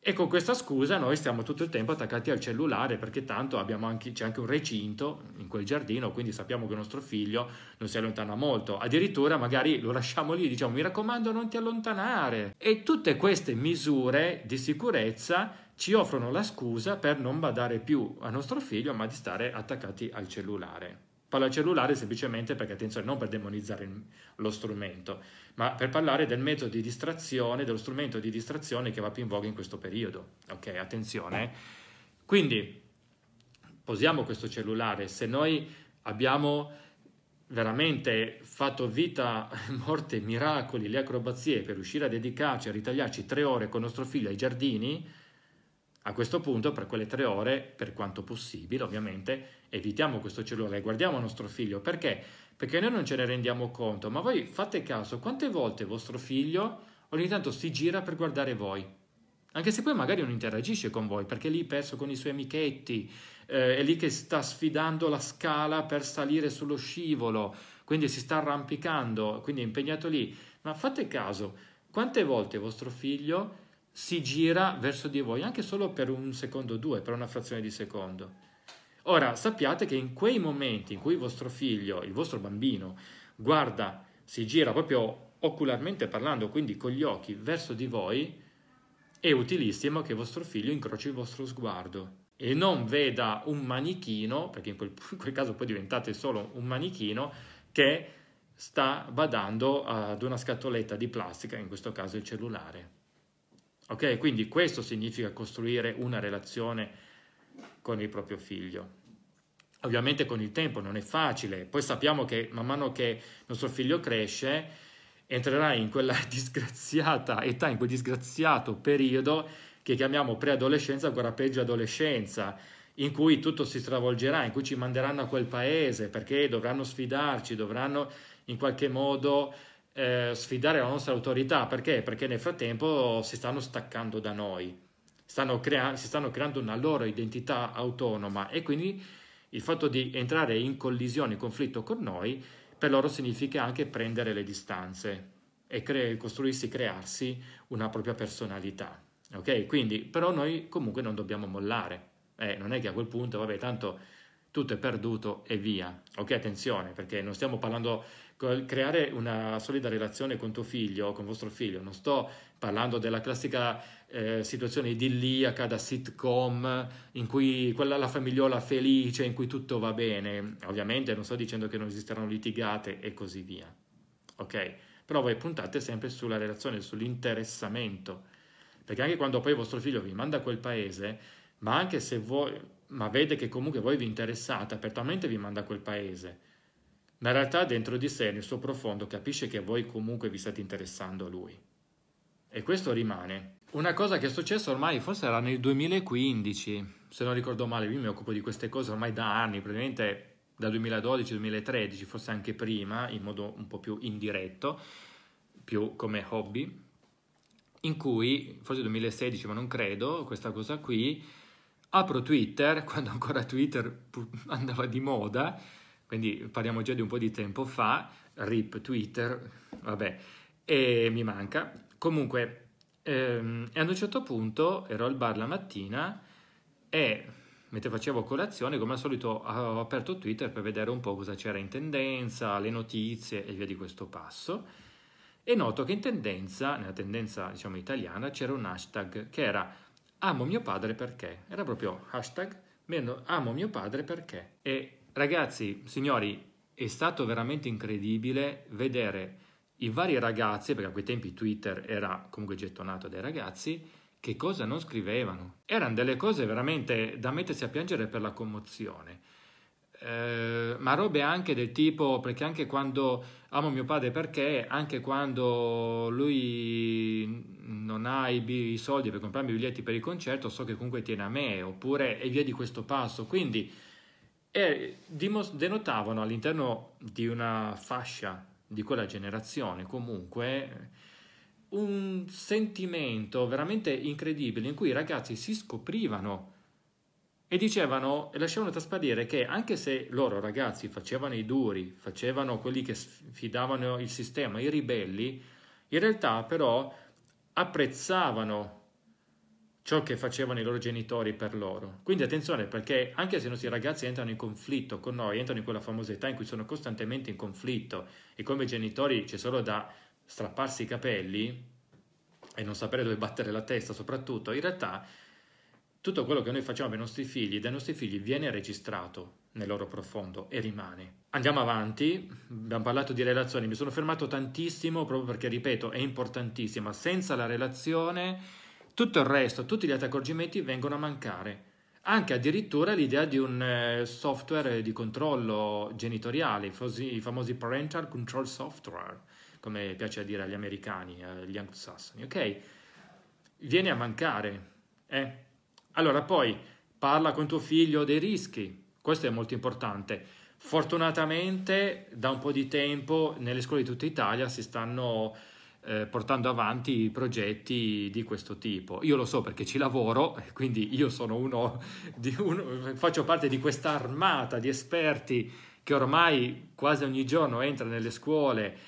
e con questa scusa noi stiamo tutto il tempo attaccati al cellulare perché tanto anche, c'è anche un recinto in quel giardino, quindi sappiamo che il nostro figlio non si allontana molto. Addirittura magari lo lasciamo lì, diciamo mi raccomando non ti allontanare. E tutte queste misure di sicurezza ci offrono la scusa per non badare più al nostro figlio, ma di stare attaccati al cellulare. Parlo al cellulare semplicemente perché, attenzione, non per demonizzare lo strumento, ma per parlare del metodo di distrazione, dello strumento di distrazione che va più in voga in questo periodo. Ok, attenzione. Quindi, posiamo questo cellulare. Se noi abbiamo veramente fatto vita, *laughs* morte, miracoli, le acrobazie per riuscire a dedicarci, a ritagliarci tre ore con nostro figlio ai giardini, a questo punto, per quelle tre ore, per quanto possibile, ovviamente, evitiamo questo cellulare, guardiamo nostro figlio. Perché? perché noi non ce ne rendiamo conto, ma voi fate caso quante volte vostro figlio ogni tanto si gira per guardare voi, anche se poi magari non interagisce con voi, perché è lì perso con i suoi amichetti, eh, è lì che sta sfidando la scala per salire sullo scivolo, quindi si sta arrampicando, quindi è impegnato lì. Ma fate caso, quante volte vostro figlio si gira verso di voi, anche solo per un secondo o due, per una frazione di secondo. Ora sappiate che in quei momenti in cui il vostro figlio, il vostro bambino, guarda, si gira proprio ocularmente parlando, quindi con gli occhi verso di voi, è utilissimo che vostro figlio incroci il vostro sguardo e non veda un manichino, perché in quel, *laughs* in quel caso poi diventate solo un manichino, che sta badando ad una scatoletta di plastica, in questo caso il cellulare. Ok? Quindi questo significa costruire una relazione con il proprio figlio. Ovviamente con il tempo non è facile, poi sappiamo che man mano che nostro figlio cresce entrerà in quella *laughs* disgraziata età, in quel disgraziato periodo che chiamiamo preadolescenza, ancora peggio adolescenza, in cui tutto si stravolgerà, in cui ci manderanno a quel paese perché dovranno sfidarci, dovranno in qualche modo eh, sfidare la nostra autorità. Perché? Perché nel frattempo si stanno staccando da noi, stanno crea- si stanno creando una loro identità autonoma e quindi il fatto di entrare in collisione, in conflitto con noi, per loro significa anche prendere le distanze e cre- costruirsi, crearsi una propria personalità. Ok? Quindi, però noi comunque non dobbiamo mollare. Eh, non è che a quel punto, vabbè, tanto tutto è perduto e via. Ok, attenzione, perché non stiamo parlando creare una solida relazione con tuo figlio con vostro figlio. Non sto parlando della classica eh, situazione idilliaca da sitcom in cui quella la famigliola felice, in cui tutto va bene. Ovviamente non sto dicendo che non esisteranno litigate e così via. Ok? Però voi puntate sempre sulla relazione, sull'interessamento. Perché anche quando poi vostro figlio vi manda a quel paese, ma anche se voi, ma vede che comunque voi vi interessate, apertamente vi manda a quel paese ma in realtà dentro di sé, nel suo profondo, capisce che voi comunque vi state interessando a lui. E questo rimane. Una cosa che è successa ormai, forse era nel 2015, se non ricordo male, io mi occupo di queste cose ormai da anni, praticamente dal 2012-2013, forse anche prima, in modo un po' più indiretto, più come hobby, in cui, forse 2016, ma non credo, questa cosa qui, apro Twitter, *laughs* quando ancora Twitter andava di moda, quindi parliamo già di un po' di tempo fa, rip Twitter, vabbè, e mi manca. Comunque, ehm, e ad un certo punto ero al bar la mattina e mentre facevo colazione, come al solito ho aperto Twitter per vedere un po' cosa c'era in tendenza, le notizie e via di questo passo. E noto che in tendenza, nella tendenza diciamo italiana, c'era un hashtag che era amo mio padre perché. Era proprio hashtag amo mio padre perché. E Ragazzi, signori, è stato veramente incredibile vedere i vari ragazzi, perché a quei tempi Twitter era comunque gettonato dai ragazzi, che cosa non scrivevano. Erano delle cose veramente da mettersi a piangere per la commozione. Eh, ma robe anche del tipo, perché anche quando amo mio padre perché, anche quando lui non ha i, soldi per comprarmi i biglietti per il concerto, so che comunque tiene a me, oppure e via di questo passo. Quindi e dimos- denotavano all'interno di una fascia di quella generazione comunque un sentimento veramente incredibile in cui i ragazzi si scoprivano e dicevano e lasciavano trasparire che anche se loro ragazzi facevano i duri, facevano quelli che sfidavano il sistema, i ribelli, in realtà però apprezzavano ciò che facevano i loro genitori per loro. Quindi attenzione perché anche se i nostri ragazzi entrano in conflitto con noi, entrano in quella famosa età in cui sono costantemente in conflitto e come genitori c'è solo da strapparsi i capelli e non sapere dove battere la testa soprattutto, in realtà tutto quello che noi facciamo per i nostri figli, dai nostri figli, viene registrato nel loro profondo e rimane. Andiamo avanti, abbiamo parlato di relazioni, mi sono fermato tantissimo proprio perché, ripeto, è importantissima. Senza la relazione tutto il resto, tutti gli altri accorgimenti vengono a mancare. Anche addirittura l'idea di un eh, software di controllo genitoriale, i famosi parental control software, come piace a dire agli americani, agli anglosassoni, ok? Viene a mancare. Eh? Allora poi parla con tuo figlio dei rischi, questo è molto importante. Fortunatamente da un po' di tempo nelle scuole di tutta Italia si stanno eh, portando avanti progetti di questo tipo. Io lo so perché ci lavoro, *laughs* quindi io sono uno, di uno faccio parte di questa armata di esperti che ormai quasi ogni giorno entra nelle scuole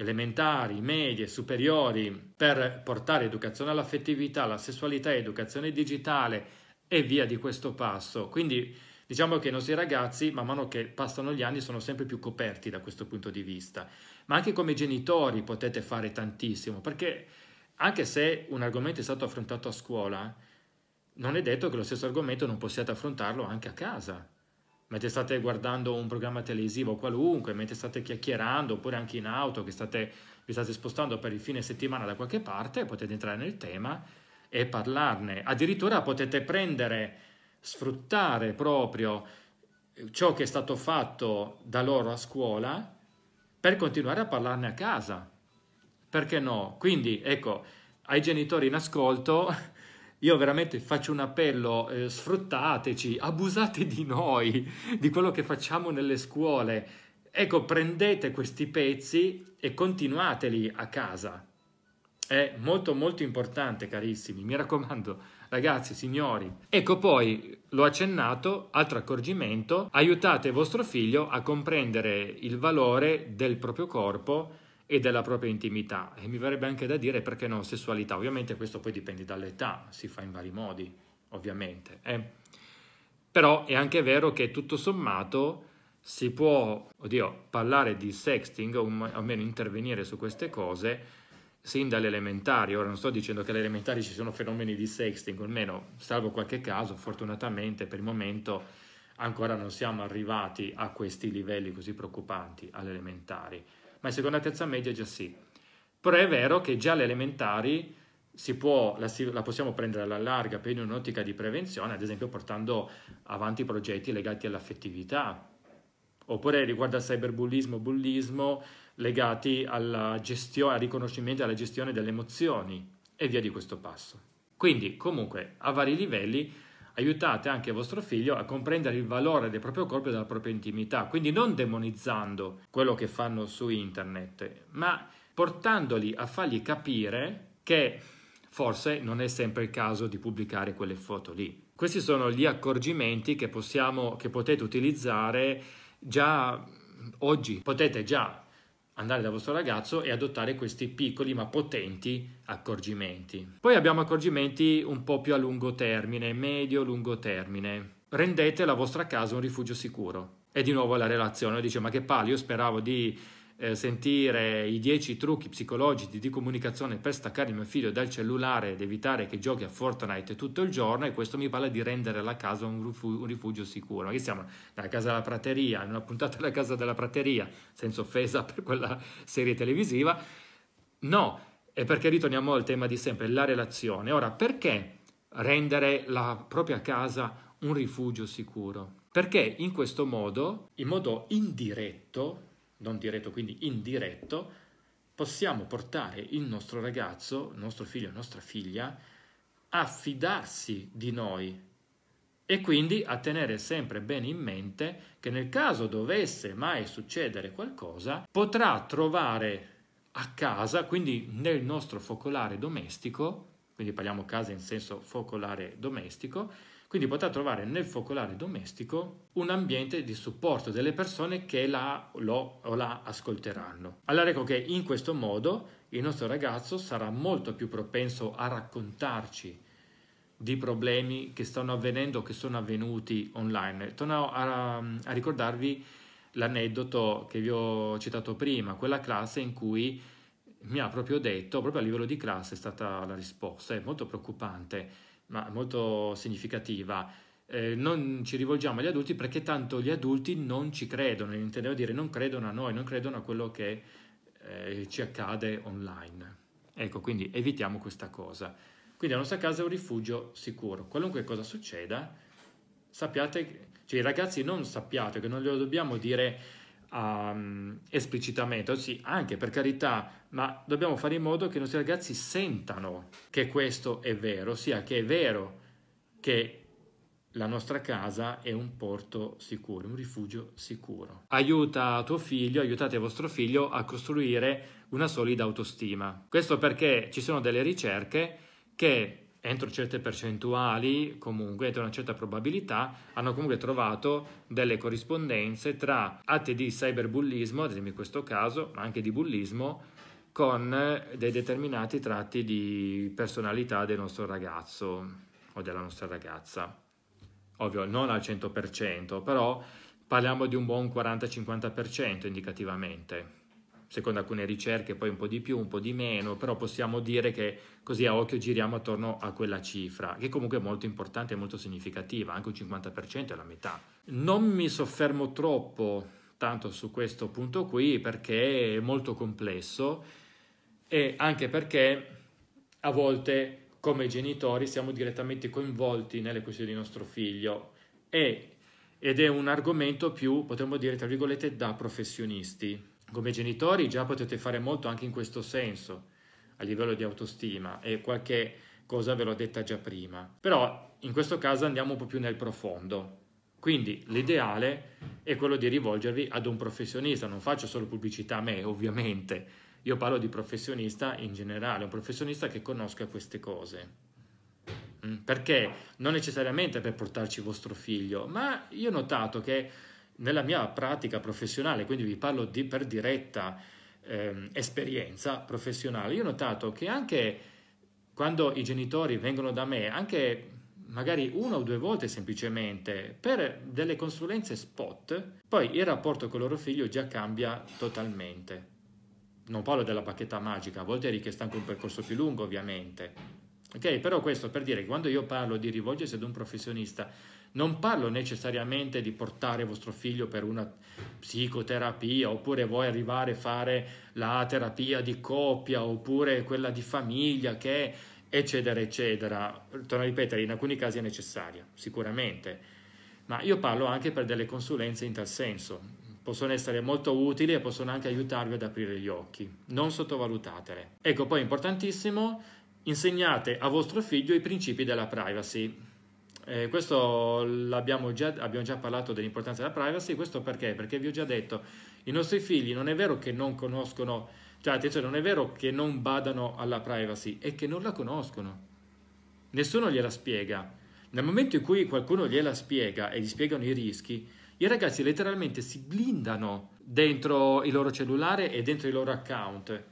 elementari, medie, superiori per portare educazione all'affettività, alla sessualità, educazione digitale e via di questo passo. Quindi diciamo che i nostri ragazzi, man mano che passano gli anni, sono sempre più coperti da questo punto di vista ma anche come genitori potete fare tantissimo, perché anche se un argomento è stato affrontato a scuola, non è detto che lo stesso argomento non possiate affrontarlo anche a casa. Mentre state guardando un programma televisivo qualunque, mentre state chiacchierando, oppure anche in auto, che state, vi state spostando per il fine settimana da qualche parte, potete entrare nel tema e parlarne. Addirittura potete prendere, sfruttare proprio ciò che è stato fatto da loro a scuola per continuare a parlarne a casa. Perché no? Quindi, ecco, ai genitori in ascolto, io veramente faccio un appello, eh, sfruttateci, abusate di noi, *laughs* di quello che facciamo nelle scuole. Ecco, prendete questi pezzi e continuateli a casa. È molto molto importante, carissimi, mi raccomando, ragazzi, signori. Ecco poi, l'ho accennato, altro accorgimento, aiutate vostro figlio a comprendere il valore del proprio corpo e della propria intimità. E mi verrebbe anche da dire perché no, sessualità. Ovviamente questo poi dipende dall'età, si fa in vari modi, ovviamente. Eh. Però è anche vero che tutto sommato si può, oddio, parlare di sexting o almeno intervenire su queste cose sin dalle elementari. Ora non sto dicendo che alle elementari ci sono fenomeni di sexting, almeno salvo qualche caso, fortunatamente per il momento ancora non siamo arrivati a questi livelli così preoccupanti alle elementari ma in seconda e terza media già sì. Però è vero che già alle elementari può, la, la, possiamo prendere alla larga per un'ottica di prevenzione, ad esempio portando avanti progetti legati all'affettività, oppure riguardo al cyberbullismo, bullismo legati alla gestione, al riconoscimento e alla gestione delle emozioni e via di questo passo. Quindi, comunque, a vari livelli aiutate anche vostro figlio a comprendere il valore del proprio corpo e della propria intimità, quindi non demonizzando quello che fanno su internet, ma portandoli a fargli capire che forse non è sempre il caso di pubblicare quelle foto lì. Questi sono gli accorgimenti che, possiamo, che potete utilizzare già oggi, potete già andare dal vostro ragazzo e adottare questi piccoli ma potenti accorgimenti. Poi abbiamo accorgimenti un po' più a lungo termine, medio-lungo termine. Rendete la vostra casa un rifugio sicuro. E di nuovo la relazione, dice ma che palle, io speravo di eh, sentire i 10 trucchi psicologici di comunicazione per staccare mio figlio dal cellulare ed evitare che giochi a Fortnite tutto il giorno e questo mi parla di rendere la casa un rifugio, un rifugio sicuro. Ma che siamo nella casa della prateria, in una puntata della casa della prateria, senza offesa per quella serie televisiva. No, è perché ritorniamo al tema di sempre, la relazione. Ora, perché rendere la propria casa un rifugio sicuro? Perché in questo modo, in modo indiretto, non diretto, quindi indiretto, possiamo portare il nostro ragazzo, il nostro figlio, la nostra figlia, a fidarsi di noi e quindi a tenere sempre bene in mente che nel caso dovesse mai succedere qualcosa, potrà trovare a casa, quindi nel nostro focolare domestico, quindi parliamo casa in senso focolare domestico, quindi potrà trovare nel focolare domestico un ambiente di supporto delle persone che la, lo o la ascolteranno. Allora ecco che in questo modo il nostro ragazzo sarà molto più propenso a raccontarci di problemi che stanno avvenendo, che sono avvenuti online. Torno a, a ricordarvi l'aneddoto che vi ho citato prima, quella classe in cui mi ha proprio detto, proprio a livello di classe è stata la risposta, è molto preoccupante ma molto significativa. Eh, non ci rivolgiamo agli adulti perché tanto gli adulti non ci credono, intendevo dire non credono a noi, non credono a quello che eh, ci accade online. Ecco, quindi evitiamo questa cosa. Quindi la nostra casa è un rifugio sicuro. Qualunque cosa succeda, sappiate, cioè i ragazzi non sappiate che non glielo dobbiamo dire um, esplicitamente, sì, anche per carità, ma dobbiamo fare in modo che i nostri ragazzi sentano che questo è vero, ossia che è vero che la nostra casa è un porto sicuro, un rifugio sicuro. Aiuta tuo figlio, aiutate vostro figlio a costruire una solida autostima. Questo perché ci sono delle ricerche che entro certe percentuali, comunque entro una certa probabilità, hanno comunque trovato delle corrispondenze tra atti di cyberbullismo, ad esempio in questo caso, ma anche di bullismo, con dei determinati tratti di personalità del nostro ragazzo o della nostra ragazza. Ovvio, non al 100%, però parliamo di un buon 40-50% indicativamente secondo alcune ricerche poi un po' di più, un po' di meno, però possiamo dire che così a occhio giriamo attorno a quella cifra, che comunque è molto importante e molto significativa, anche un 50% è la metà. Non mi soffermo troppo tanto su questo punto qui perché è molto complesso e anche perché a volte come genitori siamo direttamente coinvolti nelle questioni di nostro figlio e ed è un argomento più, potremmo dire, tra virgolette, da professionisti. Come genitori già potete fare molto anche in questo senso, a livello di autostima, e qualche cosa ve l'ho detta già prima. Però in questo caso andiamo un po' più nel profondo. Quindi l'ideale è quello di rivolgervi ad un professionista, non faccio solo pubblicità a me, ovviamente, io parlo di professionista in generale, un professionista che conosca queste cose. Mm, perché non necessariamente per portarci vostro figlio, ma io ho notato che nella mia pratica professionale, quindi vi parlo di, per diretta eh, esperienza professionale, io ho notato che anche quando i genitori vengono da me, anche magari una o due volte semplicemente per delle consulenze spot, poi il rapporto con il loro figlio già cambia totalmente. Non parlo della bacchetta magica, a volte è richiesto anche un percorso più lungo ovviamente. Ok, però questo per dire che quando io parlo di rivolgersi ad un professionista, non parlo necessariamente di portare vostro figlio per una psicoterapia oppure vuoi arrivare a fare la terapia di coppia oppure quella di famiglia che eccetera eccetera. Torno a ripetere, in alcuni casi è necessaria, sicuramente, ma io parlo anche per delle consulenze in tal senso. Possono essere molto utili e possono anche aiutarvi ad aprire gli occhi. Non sottovalutatele. Ecco, poi importantissimo, insegnate a vostro figlio i principi della privacy. Eh, questo l'abbiamo già, abbiamo già parlato dell'importanza della privacy, questo perché? Perché vi ho già detto, i nostri figli non è vero che non conoscono, cioè attenzione, non è vero che non badano alla privacy, è che non la conoscono. Nessuno gliela spiega. Nel momento in cui qualcuno gliela spiega e gli spiegano i rischi, i ragazzi letteralmente si blindano dentro il loro cellulare e dentro i loro account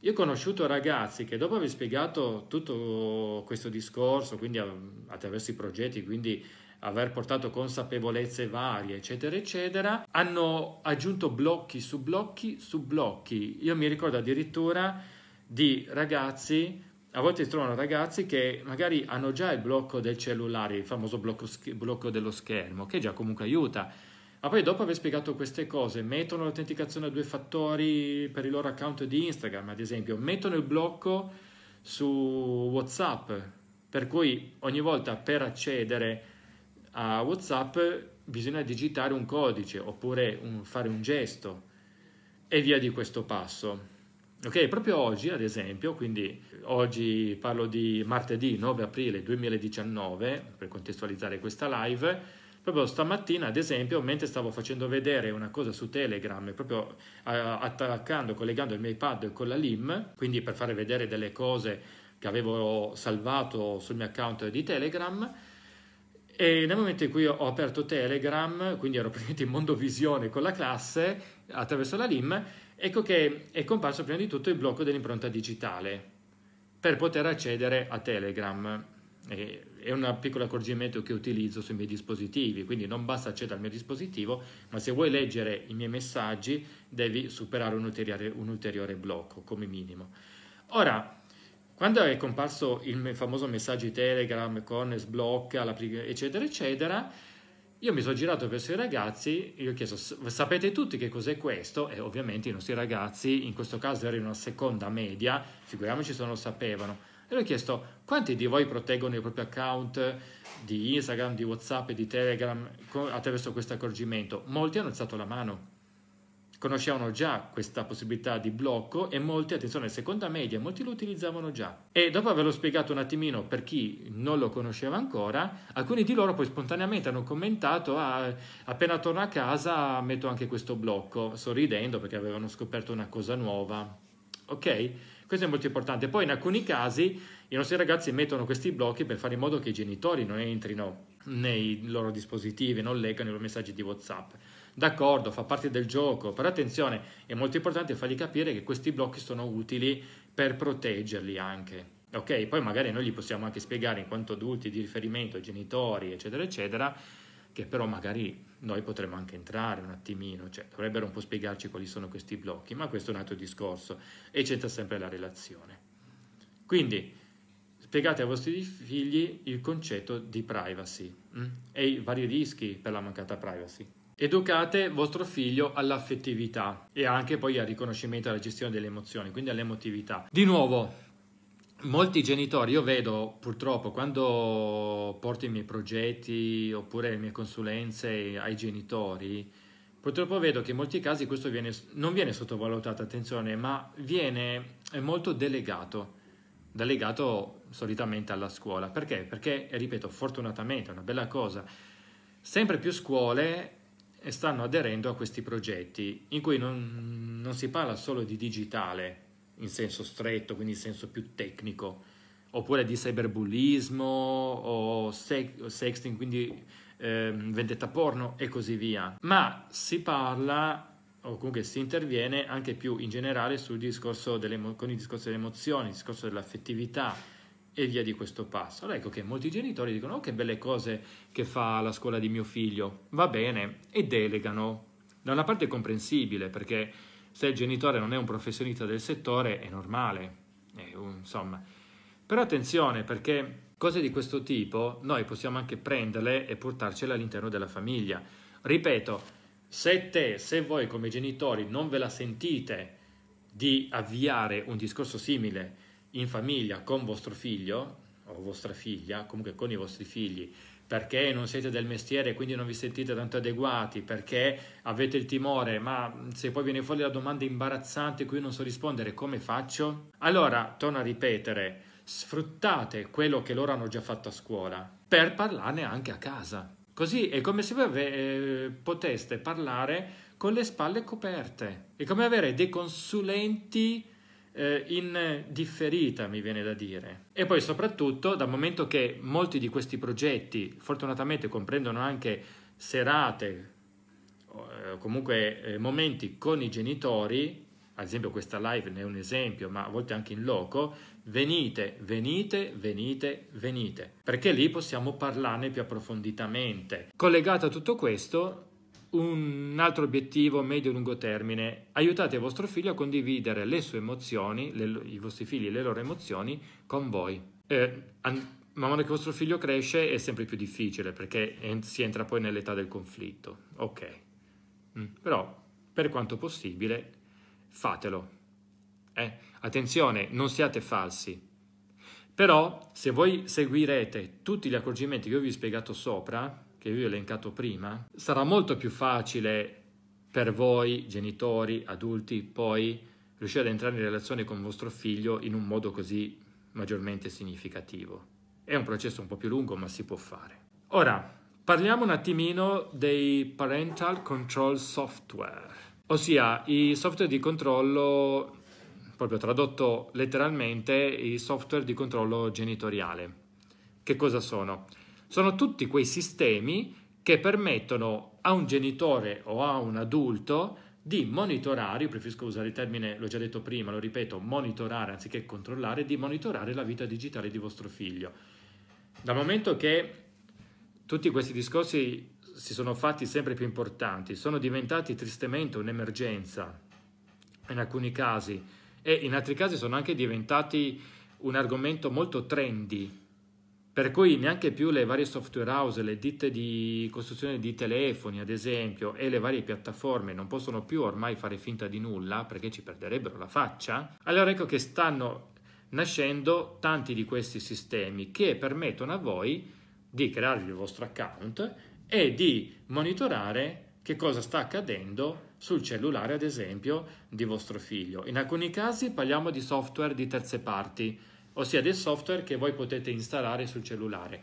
io ho conosciuto ragazzi che dopo aver spiegato tutto questo discorso, quindi attraverso i progetti, quindi aver portato consapevolezze varie, eccetera, eccetera, hanno aggiunto blocchi su blocchi su blocchi. Io mi ricordo addirittura di ragazzi, a volte si trovano ragazzi che magari hanno già il blocco del cellulare, il famoso blocco, blocco dello schermo, che già comunque aiuta ma poi dopo aver spiegato queste cose, mettono l'autenticazione a due fattori per il loro account di Instagram, ad esempio, mettono il blocco su WhatsApp, per cui ogni volta per accedere a WhatsApp bisogna digitare un codice oppure un, fare un gesto e via di questo passo. Ok, proprio oggi, ad esempio, quindi oggi parlo di martedì 9 aprile 2019, per contestualizzare questa live, Proprio stamattina, ad esempio, mentre stavo facendo vedere una cosa su Telegram, proprio attaccando, collegando il mio iPad con la LIM, quindi per fare vedere delle cose che avevo salvato sul mio account di Telegram, e nel momento in cui ho aperto Telegram, quindi ero *laughs* praticamente in mondovisione con la classe attraverso la LIM, ecco che è comparso prima di tutto il blocco dell'impronta digitale per poter accedere a Telegram è un piccolo accorgimento che utilizzo sui miei dispositivi, quindi non basta accedere al mio dispositivo, ma se vuoi leggere i miei messaggi devi superare un ulteriore, un ulteriore blocco come minimo. Ora, quando è comparso il famoso messaggio Telegram con sblocca, eccetera, eccetera, io mi sono girato verso i ragazzi e ho chiesto, sapete tutti che cos'è questo? E ovviamente i nostri ragazzi, in questo caso erano una seconda media, figuriamoci se non lo sapevano. E gli ho chiesto quanti di voi proteggono il proprio account di Instagram, di Whatsapp e di Telegram attraverso questo accorgimento. Molti hanno alzato la mano. Conoscevano già questa possibilità di blocco e molti, attenzione, seconda media, molti lo utilizzavano già. E dopo averlo spiegato un attimino per chi non lo conosceva ancora, alcuni di loro poi spontaneamente hanno commentato ah, appena torno a casa metto anche questo blocco, sorridendo perché avevano scoperto una cosa nuova. Ok? Questo è molto importante. Poi in alcuni casi i nostri ragazzi mettono questi blocchi per fare in modo che i genitori non entrino nei loro dispositivi, non leggano i loro messaggi di WhatsApp. D'accordo, fa parte del gioco, però attenzione, è molto importante fargli capire che questi blocchi sono utili per proteggerli anche. Ok, poi magari noi gli possiamo anche spiegare in quanto adulti di riferimento, genitori, eccetera, eccetera, che però magari noi potremmo anche entrare un attimino, cioè dovrebbero un po' spiegarci quali sono questi blocchi, ma questo è un altro discorso e c'entra sempre la relazione. Quindi spiegate ai vostri figli il concetto di privacy mh? Mm, e i vari rischi per la mancata privacy. Educate vostro figlio all'affettività e anche poi al riconoscimento e alla gestione delle emozioni, quindi all'emotività. Di nuovo, molti genitori, io vedo purtroppo quando porto i miei progetti oppure le mie consulenze ai genitori, purtroppo vedo che in molti casi questo viene, non viene sottovalutato, attenzione, ma viene molto delegato, delegato solitamente alla scuola. Perché? Perché, ripeto, fortunatamente è una bella cosa, sempre più scuole stanno aderendo a questi progetti in cui non, non si parla solo di digitale, in senso stretto, quindi in senso più tecnico, oppure di cyberbullismo o sexting, quindi eh, vendetta porno e così via. Ma si parla o comunque si interviene anche più in generale sul discorso delle, con il discorso delle emozioni, il discorso dell'affettività e via di questo passo. Allora ecco che molti genitori dicono oh che belle cose che fa la scuola di mio figlio, va bene, e delegano. Da una parte è comprensibile perché se il genitore non è un professionista del settore è normale, è un, insomma. Però attenzione perché cose di questo tipo noi possiamo anche prenderle e portarcele all'interno della famiglia. Ripeto, se te, se voi come genitori non ve la sentite di avviare un discorso simile in famiglia con vostro figlio o vostra figlia, comunque con i vostri figli, perché non siete del mestiere e quindi non vi sentite tanto adeguati, perché avete il timore, ma se poi viene fuori la domanda imbarazzante cui non so rispondere, come faccio? Allora, torno a ripetere, sfruttate quello che loro hanno già fatto a scuola per parlarne anche a casa. Così è come se voi eh, poteste parlare con le spalle coperte. È come avere dei consulenti eh, in differita, mi viene da dire. E poi soprattutto, dal momento che molti di questi progetti fortunatamente comprendono anche serate, eh, comunque eh, momenti con i genitori, ad esempio questa live ne è un esempio, ma a volte anche in loco, venite, venite, venite, venite, perché lì possiamo parlarne più approfonditamente. Collegato a tutto questo, un altro obiettivo medio-lungo termine, aiutate vostro figlio a condividere le sue emozioni, le, i vostri figli e le loro emozioni con voi. Eh, an- man mano che vostro figlio cresce è sempre più difficile perché en- si entra poi nell'età del conflitto. Ok, mm. però per quanto possibile fatelo. Eh? Attenzione, non siate falsi. Però se voi seguirete tutti gli accorgimenti che io vi ho spiegato sopra, che vi ho elencato prima, sarà molto più facile per voi, genitori, adulti, poi riuscire ad entrare in relazione con vostro figlio in un modo così maggiormente significativo. È un processo un po' più lungo, ma si può fare. Ora, parliamo un attimino dei parental control software, ossia i software di controllo, proprio tradotto letteralmente, i software di controllo genitoriale. Che cosa sono? Sono tutti quei sistemi che permettono a un genitore o a un adulto di monitorare, io preferisco usare il termine, l'ho già detto prima, lo ripeto, monitorare anziché controllare, di monitorare la vita digitale di vostro figlio. Dal momento che tutti questi discorsi si sono fatti sempre più importanti, sono diventati tristemente un'emergenza in alcuni casi e in altri casi sono anche diventati un argomento molto trendy per cui neanche più le varie software house, le ditte di costruzione di telefoni, ad esempio, e le varie piattaforme non possono più ormai fare finta di nulla perché ci perderebbero la faccia. Allora ecco che stanno nascendo tanti di questi sistemi che permettono a voi di crearvi il vostro account e di monitorare che cosa sta accadendo sul cellulare, ad esempio, di vostro figlio. In alcuni casi parliamo di software di terze parti ossia del software che voi potete installare sul cellulare.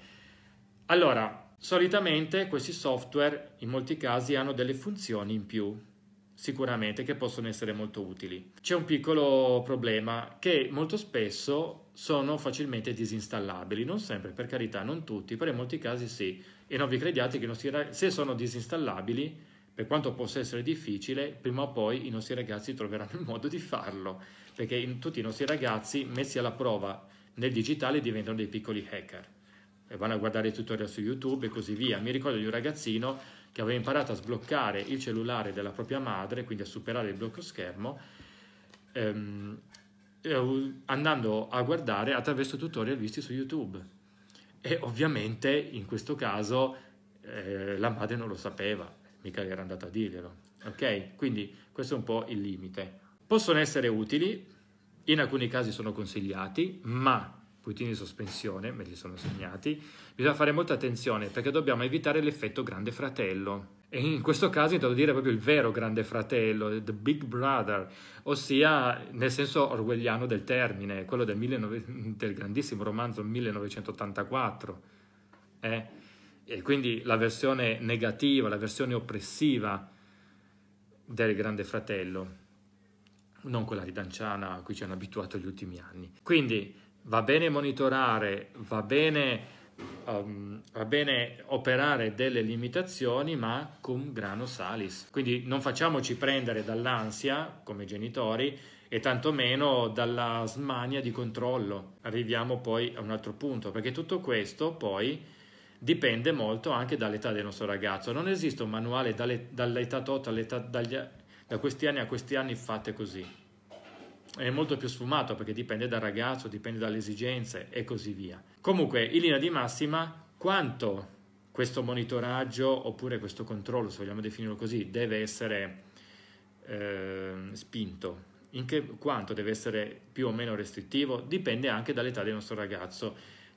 Allora, solitamente questi software in molti casi hanno delle funzioni in più, sicuramente, che possono essere molto utili. C'è un piccolo problema che molto spesso sono facilmente disinstallabili, non sempre, per carità, non tutti, però in molti casi sì. E non vi crediate che nostri, se sono disinstallabili, per quanto possa essere difficile, prima o poi i nostri ragazzi troveranno il modo di farlo perché tutti i nostri ragazzi messi alla prova nel digitale diventano dei piccoli hacker e vanno a guardare i tutorial su YouTube e così via. Mi ricordo di un ragazzino che aveva imparato a sbloccare il cellulare della propria madre, quindi a superare il blocco schermo, ehm, andando a guardare attraverso tutorial visti su YouTube. E ovviamente in questo caso eh, la madre non lo sapeva, mica era andata a dirglielo. Ok? Quindi questo è un po' il limite. Possono essere utili, in alcuni casi sono consigliati, ma puntini di sospensione, me li sono segnati, bisogna fare molta attenzione perché dobbiamo evitare l'effetto grande fratello. E in questo caso intendo dire proprio il vero grande fratello, the big brother, ossia nel senso orwelliano del termine, quello del, 19... del grandissimo romanzo 1984. Eh? E quindi la versione negativa, la versione oppressiva del grande fratello, non quella ridanciana a cui ci hanno abituato gli ultimi anni. Quindi va bene monitorare, va bene, um, va bene operare delle limitazioni, ma cum grano salis. Quindi non facciamoci prendere dall'ansia come genitori e tantomeno dalla smania di controllo. Arriviamo poi a un altro punto, perché tutto questo poi dipende molto anche dall'età del nostro ragazzo. Non esiste un manuale dall'età tot all'età, dagli, da questi anni a questi anni fate così è molto più sfumato perché dipende dal ragazzo, dipende dalle esigenze e così via. Comunque, in linea di massima, quanto questo monitoraggio oppure questo controllo, se vogliamo definirlo così, deve essere eh, spinto, in che, quanto deve essere più o meno restrittivo, dipende anche dall'età del nostro ragazzo.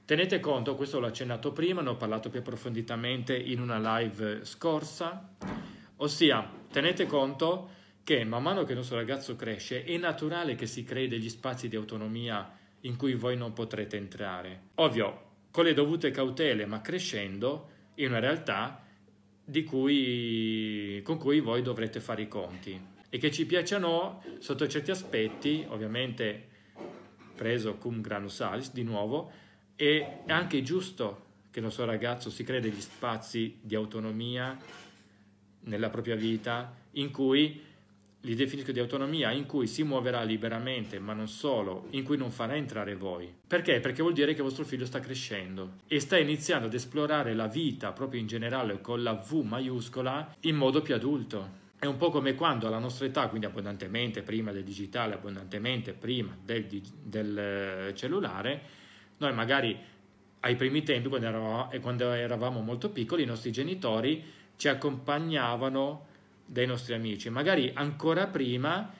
Tenete conto, questo l'ho accennato prima, ne ho parlato più approfonditamente in una live scorsa, ossia tenete conto che man mano che il nostro ragazzo cresce è naturale che si crei degli spazi di autonomia in cui voi non potrete entrare. Ovvio, con le dovute cautele, ma crescendo in una realtà cui, con cui voi dovrete fare i conti. E che ci piaccia o no, sotto certi aspetti, ovviamente preso cum granus salis, di nuovo, è anche giusto che il nostro ragazzo si crei degli spazi di autonomia nella propria vita in cui li definisco di autonomia in cui si muoverà liberamente, ma non solo, in cui non farà entrare voi. Perché? Perché vuol dire che vostro figlio sta crescendo e sta iniziando ad esplorare la vita proprio in generale con la V maiuscola in modo più adulto. È un po' come quando alla nostra età, quindi abbondantemente prima del digitale, abbondantemente prima del, del eh, cellulare, noi magari ai primi tempi, quando eravamo, quando eravamo molto piccoli, i nostri genitori ci accompagnavano dai nostri amici. Magari ancora prima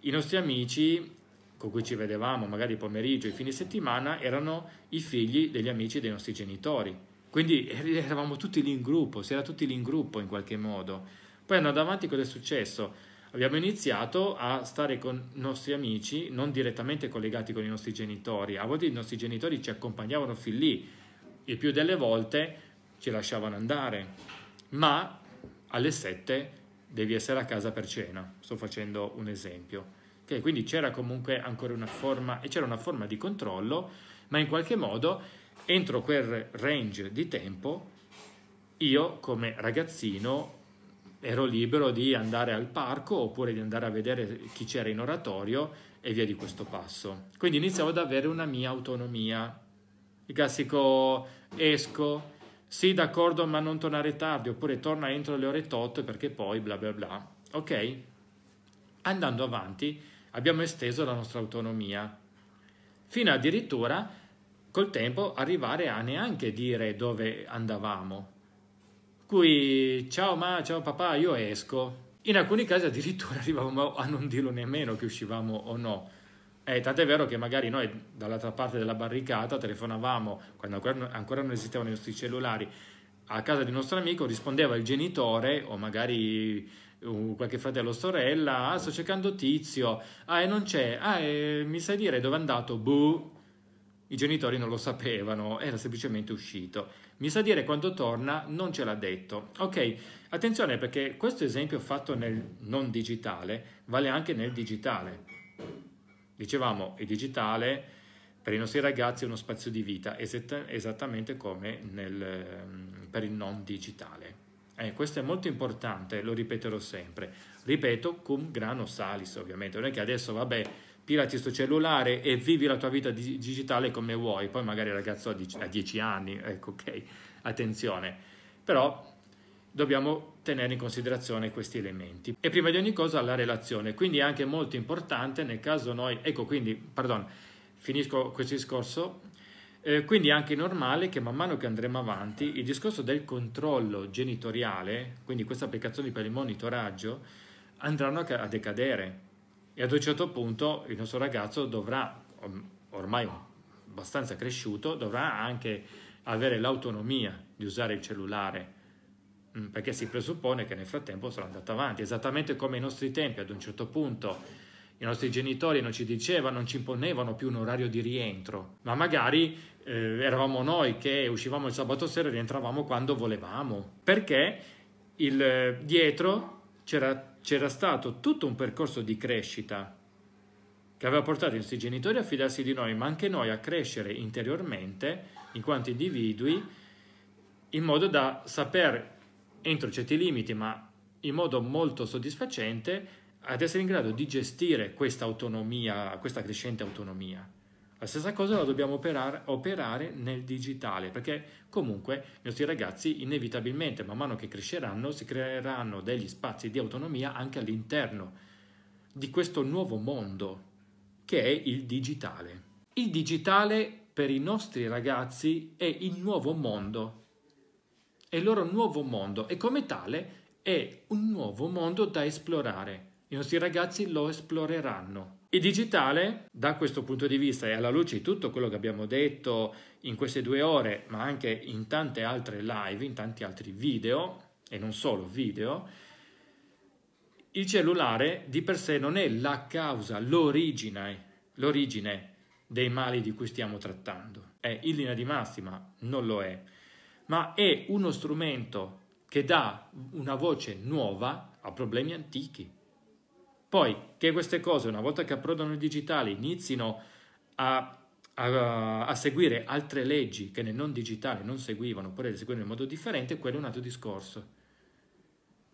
i nostri amici con cui ci vedevamo, magari pomeriggio, i fine settimana, erano i figli degli amici dei nostri genitori. Quindi eravamo tutti lì in gruppo, si era tutti lì in gruppo in qualche modo. Poi andando avanti cosa è successo? Abbiamo iniziato a stare con i nostri amici, non direttamente collegati con i nostri genitori. A volte i nostri genitori ci accompagnavano fin lì, il più delle volte ci lasciavano andare, ma alle sette devi essere a casa per cena, sto facendo un esempio. Okay, quindi c'era comunque ancora una forma, e c'era una forma di controllo, ma in qualche modo entro quel range di tempo io come ragazzino ero libero di andare al parco oppure di andare a vedere chi c'era in oratorio e via di questo passo. Quindi iniziavo ad avere una mia autonomia. Il classico esco, sì, d'accordo, ma non tornare tardi, oppure torna entro le ore tot perché poi bla bla bla. Ok? Andando avanti, abbiamo esteso la nostra autonomia, fino addirittura col tempo arrivare a neanche dire dove andavamo. Qui, ciao ma, ciao papà, io esco. In alcuni casi addirittura *laughs* arrivavamo a non dirlo nemmeno che uscivamo o no. Eh, tant'è vero che magari noi dall'altra parte della barricata telefonavamo, quando ancora, non esistevano i nostri cellulari, a casa di un nostro amico, rispondeva il genitore o magari uh, qualche fratello o sorella, ah sto cercando tizio, ah e non c'è, ah mi sai dire dove è andato? Buh! I genitori non lo sapevano, era semplicemente uscito. Mi sa dire quando torna, non ce l'ha detto. Ok, attenzione perché questo esempio fatto nel non digitale vale anche nel digitale. Dicevamo, il digitale per i nostri ragazzi è uno spazio di vita, esattamente come nel, ehm, per il non digitale. Eh, questo è molto importante, lo ripeterò sempre. Ripeto, cum grano salis, ovviamente. Non è che adesso, vabbè, pilati questo cellulare e vivi la tua vita digitale come vuoi. Poi magari il ragazzo ha 10 anni, ecco, ok, attenzione. Però dobbiamo tenere in considerazione questi elementi. E prima di ogni cosa la relazione, quindi è anche molto importante nel caso noi, ecco quindi, pardon, finisco questo discorso, eh, quindi è anche normale che man mano che andremo avanti il discorso del controllo genitoriale, quindi queste applicazioni per il monitoraggio, andranno a decadere. E ad un certo punto il nostro ragazzo dovrà, ormai abbastanza cresciuto, dovrà anche avere l'autonomia di usare il cellulare mm, perché si presuppone che nel frattempo sarà andato avanti, esattamente come ai nostri tempi, ad un certo punto i nostri genitori non ci dicevano, non ci imponevano più un orario di rientro, ma magari eh, eravamo noi che uscivamo il sabato sera e rientravamo quando volevamo, perché il, dietro c'era, c'era stato tutto un percorso di crescita che aveva portato i nostri genitori a fidarsi di noi, ma anche noi a crescere interiormente in quanto individui, in modo da saper, entro certi limiti, ma in modo molto soddisfacente, ad essere in grado di gestire questa autonomia, questa crescente autonomia. La stessa cosa la dobbiamo operare, operare, nel digitale, perché comunque i nostri ragazzi inevitabilmente, man mano che cresceranno, si creeranno degli spazi di autonomia anche all'interno di questo nuovo mondo che è il digitale. Il digitale per i nostri ragazzi è il nuovo mondo, è il loro nuovo mondo e come tale è un nuovo mondo da esplorare i nostri ragazzi lo esploreranno. Il digitale, da questo punto di vista e alla luce di tutto quello che abbiamo detto in queste due ore, ma anche in tante altre live, in tanti altri video, e non solo video, il cellulare di per sé non è la causa, l'origine, l'origine dei mali di cui stiamo trattando. È in linea di massima, non lo è, ma è uno strumento che dà una voce nuova a problemi antichi. Poi che queste cose, una volta che approdano il digitale, inizino a, a, a, seguire altre leggi che nel non digitale non seguivano, oppure le seguono in modo differente, quello è un altro discorso.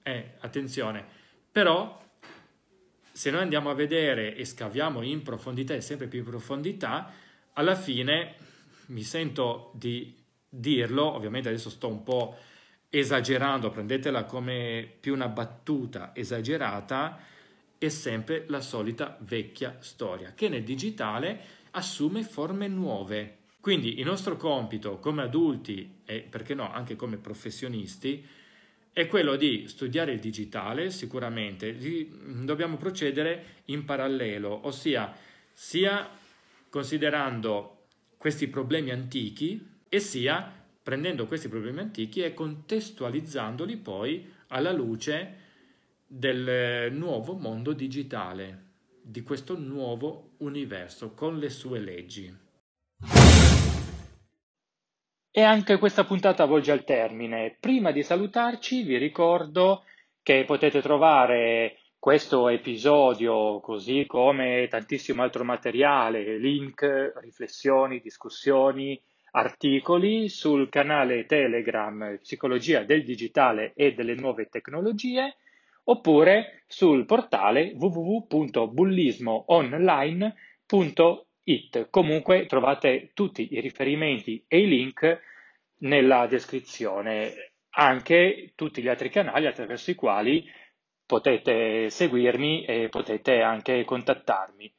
Eh, attenzione, però se noi andiamo a vedere e scaviamo in profondità e sempre più in profondità, alla fine mi sento di dirlo, ovviamente adesso sto un po' esagerando, prendetela come più una battuta esagerata, è sempre la solita vecchia storia, che nel digitale assume forme nuove. Quindi il nostro compito come adulti e perché no anche come professionisti è quello di studiare il digitale sicuramente, dobbiamo procedere in parallelo, ossia sia considerando questi problemi antichi e sia prendendo questi problemi antichi e contestualizzandoli poi alla luce del nuovo mondo digitale, di questo nuovo universo con le sue leggi. E anche questa puntata volge al termine. Prima di salutarci vi ricordo che potete trovare questo episodio, così come tantissimo altro materiale, link, riflessioni, discussioni, articoli sul canale Telegram Psicologia del Digitale e delle Nuove Tecnologie oppure sul portale www.bullismoonline.it. Comunque trovate tutti i riferimenti e i link nella descrizione, anche tutti gli altri canali attraverso i quali potete seguirmi e potete anche contattarmi.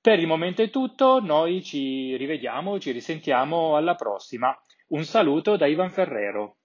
Per il momento è tutto, noi ci rivediamo, ci risentiamo alla prossima. Un saluto da Ivan Ferrero.